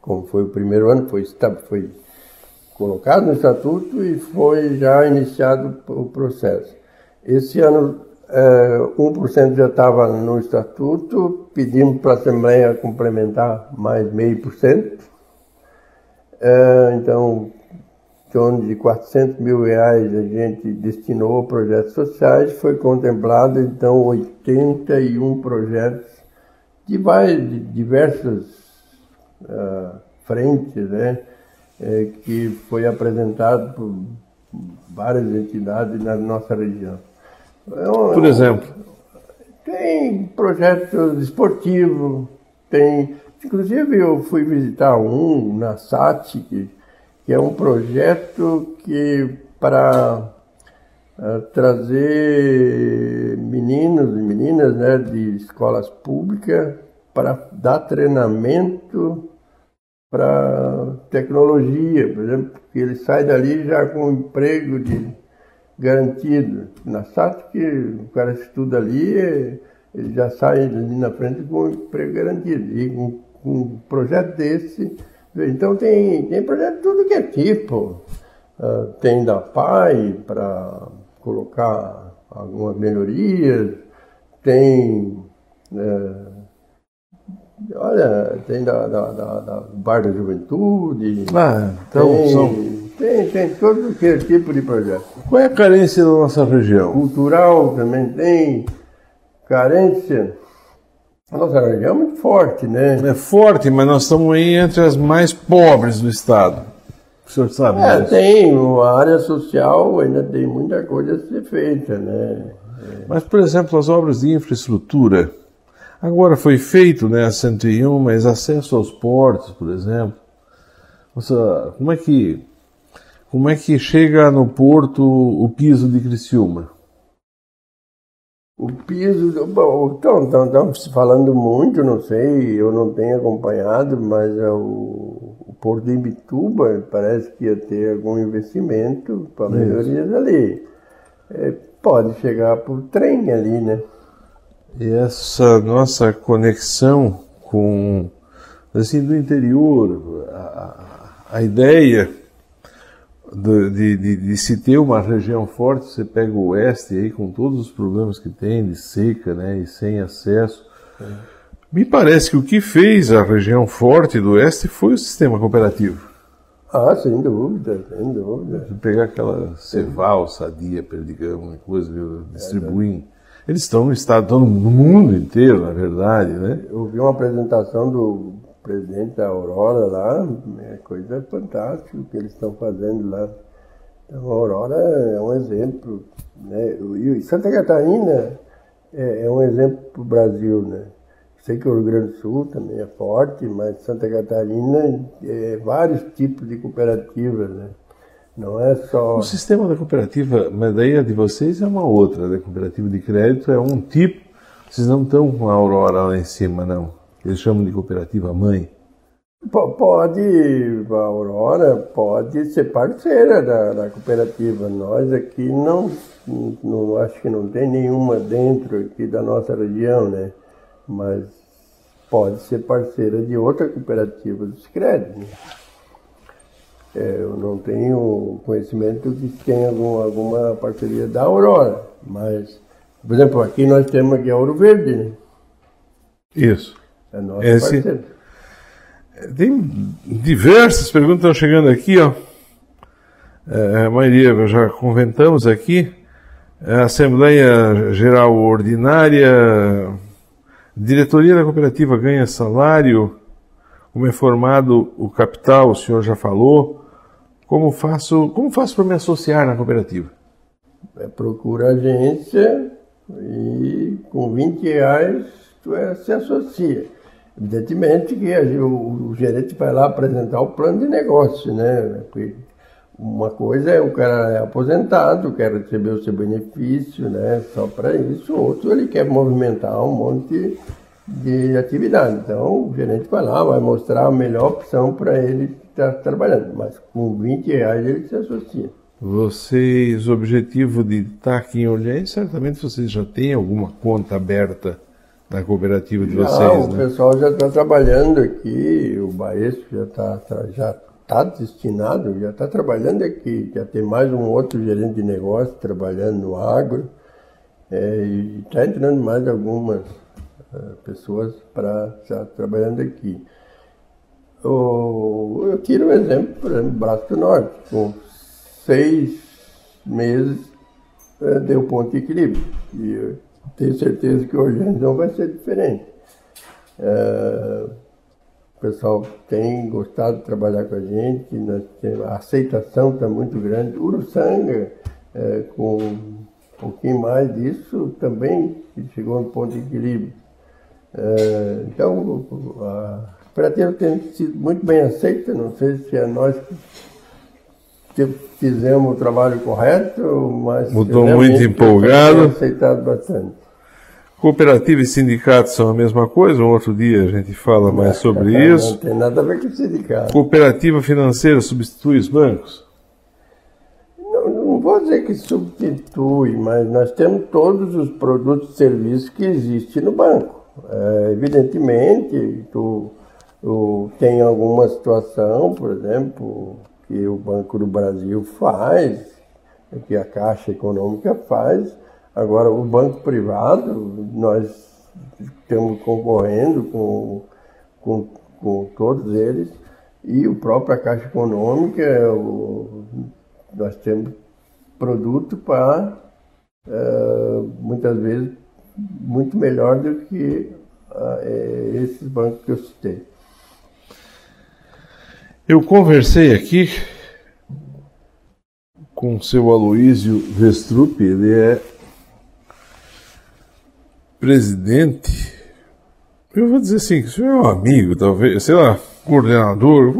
Como foi o primeiro ano, foi, foi colocado no estatuto e foi já iniciado o processo. Esse ano é, 1% já estava no estatuto, pedimos para a Assembleia complementar mais meio por cento. É, então, em torno de 400 mil reais a gente destinou a projetos sociais, foi contemplado então 81 projetos de, várias, de diversas uh, frentes, né, que foi apresentado por várias entidades na nossa região. Por exemplo? Tem projetos esportivos, tem. Inclusive eu fui visitar um na SAT, que, que é um projeto que para uh, trazer meninos e meninas né, de escolas públicas para dar treinamento para tecnologia, por exemplo, que ele sai dali já com um emprego de garantido. Na SAT, que o cara estuda ali, ele já sai ali na frente com um emprego garantido. E com, com um projeto desse, então tem, tem projeto de tudo que é tipo. Uh, tem da PAI para colocar algumas melhorias, tem. Uh, olha, tem da, da, da, da Bar da Juventude. Ah, então tem, são tem, tem todo aquele tipo de projeto. Qual é a carência da nossa região? Cultural também tem. Carência. A nossa região é muito forte, né? É forte, mas nós estamos aí entre as mais pobres do estado. O senhor sabe É, tem. A área social ainda tem muita coisa a ser feita, né? É. Mas, por exemplo, as obras de infraestrutura. Agora foi feito, né, a 101, mas acesso aos portos, por exemplo. Nossa, como é que como é que chega no porto o piso de Criciúma? O piso, bom, então, então, estamos falando muito, não sei, eu não tenho acompanhado, mas é o, o Porto de Imbituba parece que ia ter algum investimento para melhorias ali. É, pode chegar por trem ali, né? E essa nossa conexão com, assim, do interior, a, a ideia de, de, de, se ter uma região forte, você pega o oeste aí com todos os problemas que tem de seca, né, e sem acesso. É. Me parece que o que fez a região forte do oeste foi o sistema cooperativo. Ah, sem dúvida, sem dúvida. De pegar aquela ceval, sadia, perdigão, coisa, distribuir. É, Eles estão no estado, estão no mundo inteiro, na verdade, né? Eu vi uma apresentação do presidente da Aurora lá, é coisa fantástica o que eles estão fazendo lá. Então, a Aurora é um exemplo, né? E Santa Catarina é, é um exemplo para o Brasil, né? Sei que o Rio Grande do Sul também é forte, mas Santa Catarina é vários tipos de cooperativas, né? Não é só. O sistema da cooperativa, mas daí a de vocês é uma outra, da cooperativa de crédito é um tipo. Vocês não estão com a Aurora lá em cima, não. Eles chamam de cooperativa mãe? Pode, a Aurora pode ser parceira da, da cooperativa. Nós aqui não, não, acho que não tem nenhuma dentro aqui da nossa região, né? Mas pode ser parceira de outra cooperativa dos créditos. Né? É, eu não tenho conhecimento de que tem algum, alguma parceria da Aurora, mas, por exemplo, aqui nós temos aqui a Ouro Verde, né? Isso. É nosso Esse- parceiro. Tem diversas perguntas que estão chegando aqui, ó. É, a maioria já comentamos aqui. É, Assembleia Geral Ordinária, diretoria da cooperativa ganha salário, como é formado o capital, o senhor já falou. Como faço, como faço para me associar na cooperativa? É, procura a agência e com 20 reais tu é, se associa. Evidentemente que a o, o gerente vai lá apresentar o plano de negócio, né? Uma coisa é o cara é aposentado, quer receber o seu benefício, né? Só para isso. Outro ele quer movimentar um monte de atividade. Então o gerente vai lá, vai mostrar a melhor opção para ele estar trabalhando. Mas com 20 reais ele se associa. Vocês, o objetivo de estar aqui em Olhães, certamente vocês já têm alguma conta aberta na cooperativa de vocês, o né? pessoal já está trabalhando aqui, o Baesco já está já tá destinado, já está trabalhando aqui, já tem mais um outro gerente de negócio trabalhando no agro, é, e está entrando mais algumas eh, pessoas para estar trabalhando aqui. O- eu tiro um exemplo, por exemplo, Braço do Norte, com seis meses eh, deu ponto de equilíbrio. E tenho certeza que hoje não vai ser diferente. Eh, o pessoal tem gostado de trabalhar com a gente, a aceitação está muito grande. Uruçanga, eh, com um pouquinho mais disso, também chegou no ponto de equilíbrio. Eh, então, a cooperativa tem sido muito bem aceita, não sei se é nós que fizemos o trabalho correto, mas Mudou muito empolgado. aceitado bastante. Cooperativa e sindicato são a mesma coisa? Um outro dia a gente fala mais sobre Não isso. tem nada a ver com sindicato. Cooperativa financeira substitui os bancos? Não, não vou dizer que substitui, mas nós temos todos os produtos e serviços que existem no banco. É, evidentemente, tu, tu tem alguma situação, por exemplo, que o Banco do Brasil faz, que a Caixa Econômica faz. Agora, o banco privado, nós estamos concorrendo com, com, com todos eles, e o próprio a Caixa Econômica, é o- nós temos produto para, eh, muitas vezes, muito melhor do que eh, esses bancos que eu citei. Eu conversei aqui com o seu Aloísio Vestrup, ele é presidente. Eu vou dizer assim, que o senhor é um amigo, talvez, sei lá, coordenador,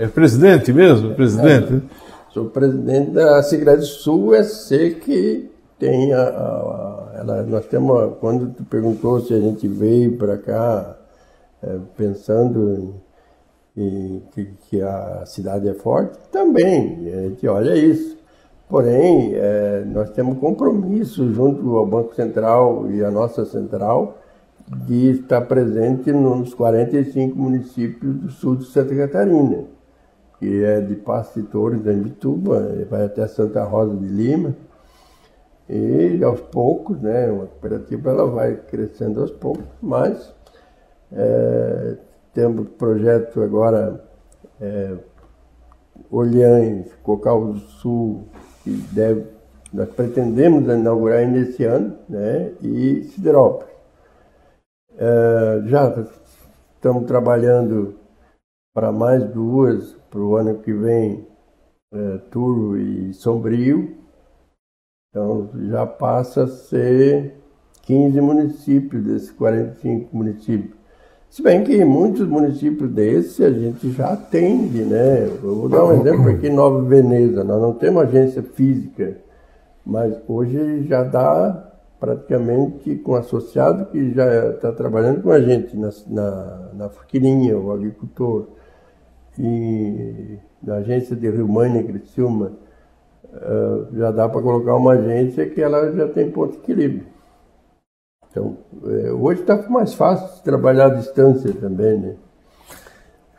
é presidente mesmo? Presidente? né? Sou presidente da Segredo Sul SC, que tem a, a- ela, nós temos, a- quando tu perguntou se a gente veio para cá eh, pensando em que, que a cidade é forte, também, a gente olha isso. Porém, eh, nós temos compromisso junto ao Banco Central e a nossa central de estar presente nos 45 municípios do sul de Santa Catarina que é de Passo de Torres, da Imbituba, vai até Santa Rosa de Lima. E aos poucos, né, uma cooperativa ela vai crescendo aos poucos, mas é, temos projeto agora é, Olhães, Cocal do Sul, que deve, nós pretendemos inaugurar ainda esse ano, né, e Siderópolis. É, já estamos trabalhando para mais duas para o ano que vem, é, Turvo e Sombrio. Então já passa a ser 15 municípios desses 45 municípios. Se bem que muitos municípios desses a gente já atende, né? Eu vou dar um exemplo aqui em Nova Veneza, nós não temos agência física, mas hoje já dá praticamente com associado que já está trabalhando com a gente na, na, na o agricultor e na agência de Rio Mãe, Criciúma, eh, já dá para colocar uma agência que ela já tem ponto de equilíbrio. Então, eh, hoje está mais fácil trabalhar à distância também, né?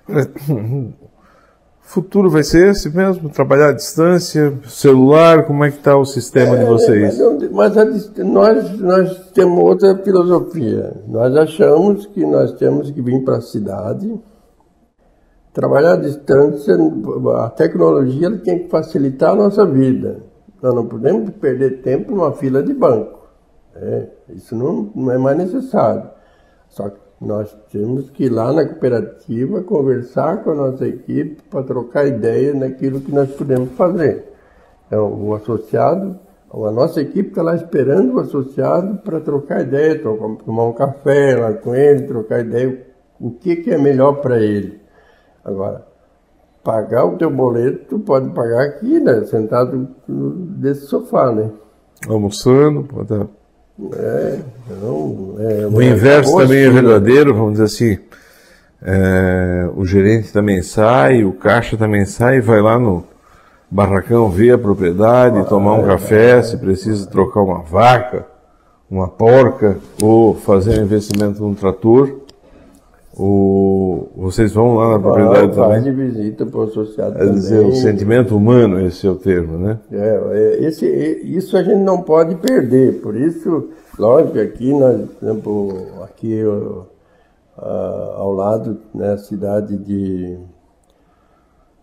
futuro vai ser esse mesmo? Trabalhar à distância, celular, como é que está o sistema é, de vocês? Mas, mas nós, nós temos outra filosofia. Nós achamos que nós temos que vir para a cidade, trabalhar à distância, a tecnologia tem que facilitar a nossa vida. Nós não podemos perder tempo numa fila de banco. Né? Isso não, não é mais necessário. Só que nós temos que ir lá na cooperativa conversar com a nossa equipe para trocar ideia naquilo que nós podemos fazer. Então, o associado, a nossa equipe está lá esperando o associado para trocar ideia, tomar um café lá com ele, trocar ideia, o que, que é melhor para ele. Agora, pagar o teu boleto, tu pode pagar aqui, né? Sentado desse sofá, né? Almoçando, pode é, não, é, o inverso também é verdadeiro, vamos dizer assim. É, o gerente também sai, o caixa também sai, vai lá no barracão ver a propriedade, ah, tomar um é, café, se precisa trocar uma vaca, uma porca, ou fazer um investimento num trator. O, vocês vão lá na propriedade ah, também? de visita para o associado é dizer, o sentimento humano, esse é o termo, né? É, é, esse, isso a gente não pode perder, por isso, lógico, aqui, nós, por exemplo, aqui ao lado, na né, cidade de...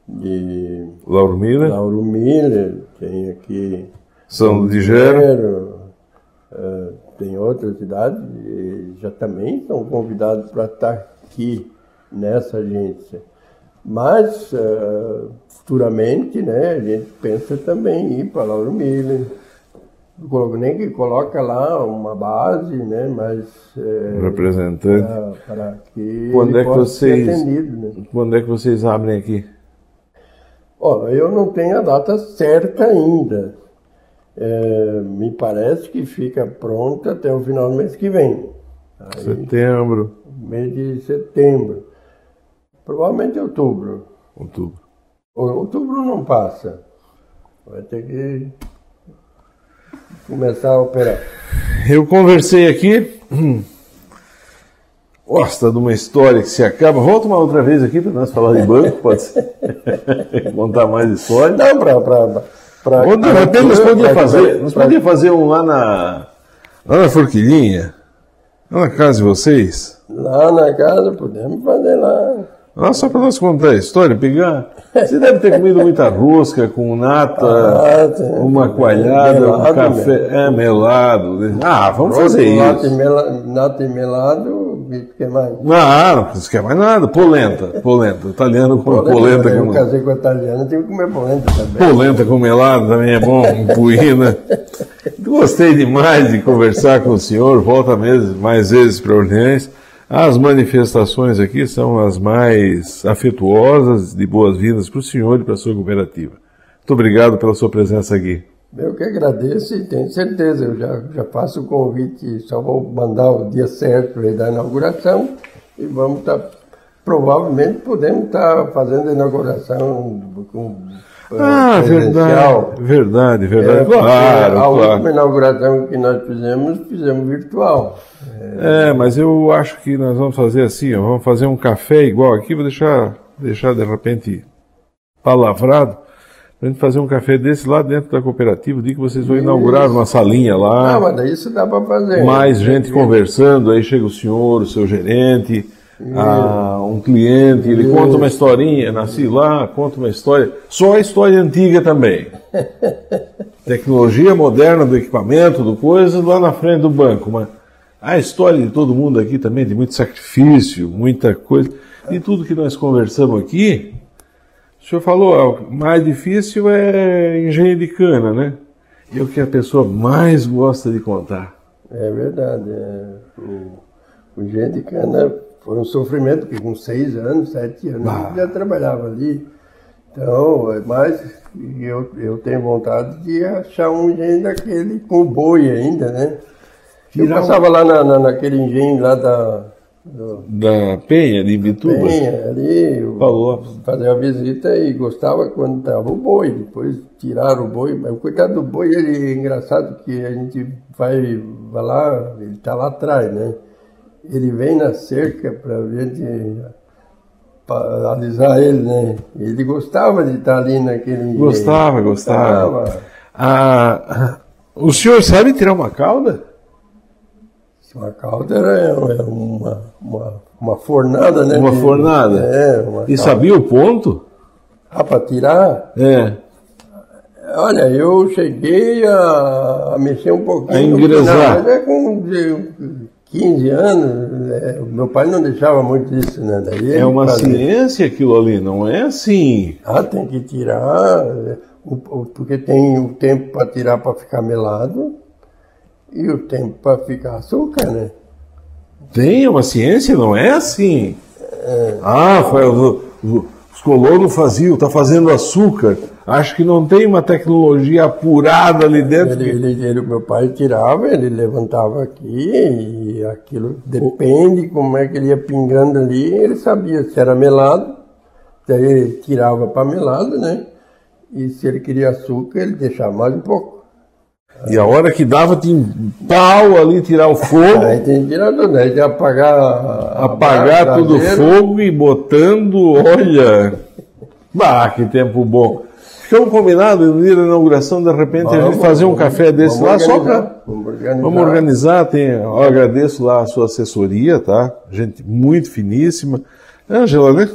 de Lauro Miller? Lauro Miller, tem aqui... São Ligero. Uh, tem outras cidades, já também são convidados para estar aqui nessa agência. Mas, uh, futuramente, né, a gente pensa também em ir para Lauro Miller. Nem que coloca lá uma base, né, mas... É, Representante. Para que quando é que vocês, atendido, né? Quando é que vocês abrem aqui? Ó, eu não tenho a data certa ainda. É, me parece que fica pronta até o final do mês que vem. Aí, Setembro mês de setembro. Provavelmente outubro. Outubro. Outubro não passa. Vai ter que começar a operar. Eu conversei aqui. Gosta de uma história que se acaba. Volta uma outra vez aqui para nós falar de banco, pode ser? Contar mais história. Não, para. Pra, pra, de repente nós podíamos fazer, nós podíamos fazer um lá na, lá na Forquilhinha, lá na casa de vocês. Lá na casa, podemos fazer lá. Ah, só para nós contar a história, pegar. Você deve ter comido muita rosca com nata, ah, uma coalhada, melado, um café. Mesmo. É, melado. Ah, vamos fazer nata isso. E mela, nata e melado, o que mais? Ah, não precisa mais nada. Polenta, polenta. Italiano com polenta. polenta eu com... casei com italiano, tive que comer polenta também. Polenta com melado também é bom, puína. Gostei demais de conversar com o senhor. Volta mesmo, mais vezes para Orleans. As manifestações aqui são as mais afetuosas de boas-vindas para o senhor e para a sua cooperativa. Muito obrigado pela sua presença aqui. Eu que agradeço e tenho certeza, eu já, já faço o convite, só vou mandar o dia certo da inauguração e vamos estar, tá, provavelmente podemos estar tá fazendo a inauguração com ah, verdade, verdade, verdade. É, claro, a claro. última inauguração que nós fizemos, fizemos virtual. É... é, mas eu acho que nós vamos fazer assim, ó, vamos fazer um café igual aqui, vou deixar, deixar de repente palavrado, para a gente fazer um café desse lá dentro da cooperativa, digo que vocês vão inaugurar uma salinha lá. Não, mas isso dá para fazer. Mais gente conversando, aí chega o senhor, o seu gerente, a um cliente, ele Isso. conta uma historinha, nasci lá, conta uma história, só a história antiga também. Tecnologia moderna do equipamento, do coisa, lá na frente do banco, mas a história de todo mundo aqui também, de muito sacrifício, muita coisa, e tudo que nós conversamos aqui, o senhor falou, o mais difícil é engenho de cana, né? E é o que a pessoa mais gosta de contar. É verdade. É. O, o engenho de cana foi um sofrimento, porque com seis anos, sete anos, ah. eu já trabalhava ali. Então, é mas eu, eu tenho vontade de achar um engenho daquele com boi ainda, né? Eu passava lá na, na, naquele engenho lá da... Do, da Penha, de Bituba? Penha, ali, Falou. fazia a visita e gostava quando estava o boi, depois tiraram o boi, mas coitado do boi, ele é engraçado que a gente vai, vai lá, ele está lá atrás, né? ele vem na cerca para a gente alisar ele, né? Ele gostava de estar ali naquele. Gostava, gostava. Ah, o senhor sabe tirar uma cauda? Uma cauda era uma, uma, uma fornada, né? Uma de, fornada? É, uma E sabia o ponto? Ah, para tirar? É. Olha, eu cheguei a, a mexer um pouquinho. A. Não, mas é com de 15 anos, é, meu pai não deixava muito disso, né? Daí É uma fazia. ciência aquilo ali, não é assim. Ah, tem que tirar, é, porque tem o tempo para tirar para ficar melado e o tempo para ficar açúcar, né? Tem uma ciência, não é assim. Ah, foi, o- o- os colonos faziam, tá fazendo açúcar. Acho que não tem uma tecnologia apurada ali dentro. Ele, ele, ele- meu pai tirava, ele levantava aqui e aquilo depende como é que ele ia pingando ali, ele sabia se era melado, daí ele tirava para melado, né? E se ele queria açúcar, ele deixava mais um pouco. E a hora que dava, tinha pau ali, tirar o fogo, Aí tem que tirar tudo, aí tem que apagar a- apagar a tudo o fogo e botando, olha. Bah, que tempo bom. Ficamos combinados no dia da inauguração, de repente, a gente Vamos, fazer um vamos, café desse vamos lá só para. Vamos organizar. Vamos organizar, tem, eu agradeço lá a sua assessoria, tá? Gente muito finíssima. Ângela, né?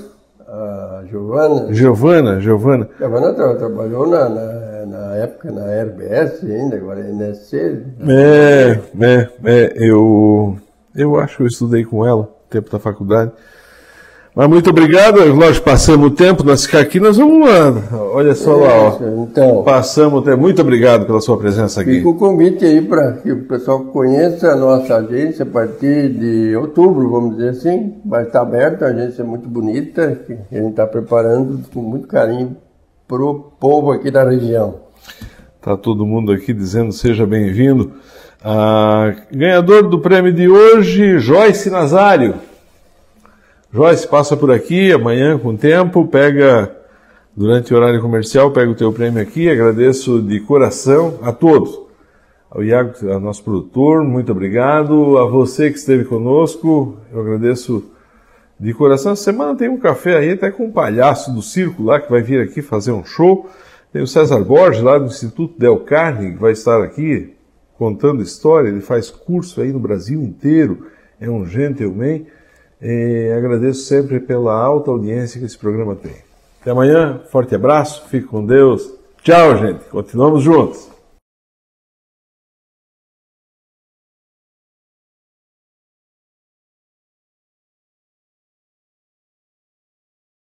Giovana, Giovana, Giovana. Giovana tra- trabalhou na, na, na época na RBS ainda, agora é NSC. É, é, é, eu, eu acho que eu estudei com ela, tempo da faculdade. Mas muito obrigado, lógico, passamos o tempo, nós ficar aqui, nós vamos lá. Olha só lá, ó. Então, Passamos o tempo. Muito obrigado pela sua presença aqui. Fica o convite aí para que o pessoal conheça a nossa agência a partir de outubro, vamos dizer assim. Vai estar aberta, a agência é muito bonita, que a gente está preparando com muito carinho para o povo aqui da região. Tá todo mundo aqui dizendo seja bem-vindo. Ah, ganhador do prêmio de hoje, Joyce Nazário. Joyce, passa por aqui amanhã com tempo, pega durante o horário comercial, pega o teu prêmio aqui. Agradeço de coração a todos. Ao Iago, ao nosso produtor, muito obrigado. A você que esteve conosco, eu agradeço de coração. Essa semana tem um café aí, até com um palhaço do circo lá que vai vir aqui fazer um show. Tem o César Borges, lá do Instituto Del Carne, que vai estar aqui contando história. Ele faz curso aí no Brasil inteiro. É um gentleman. E agradeço sempre pela alta audiência que esse programa tem. Até amanhã, forte abraço, fique com Deus. Tchau, gente. Continuamos juntos.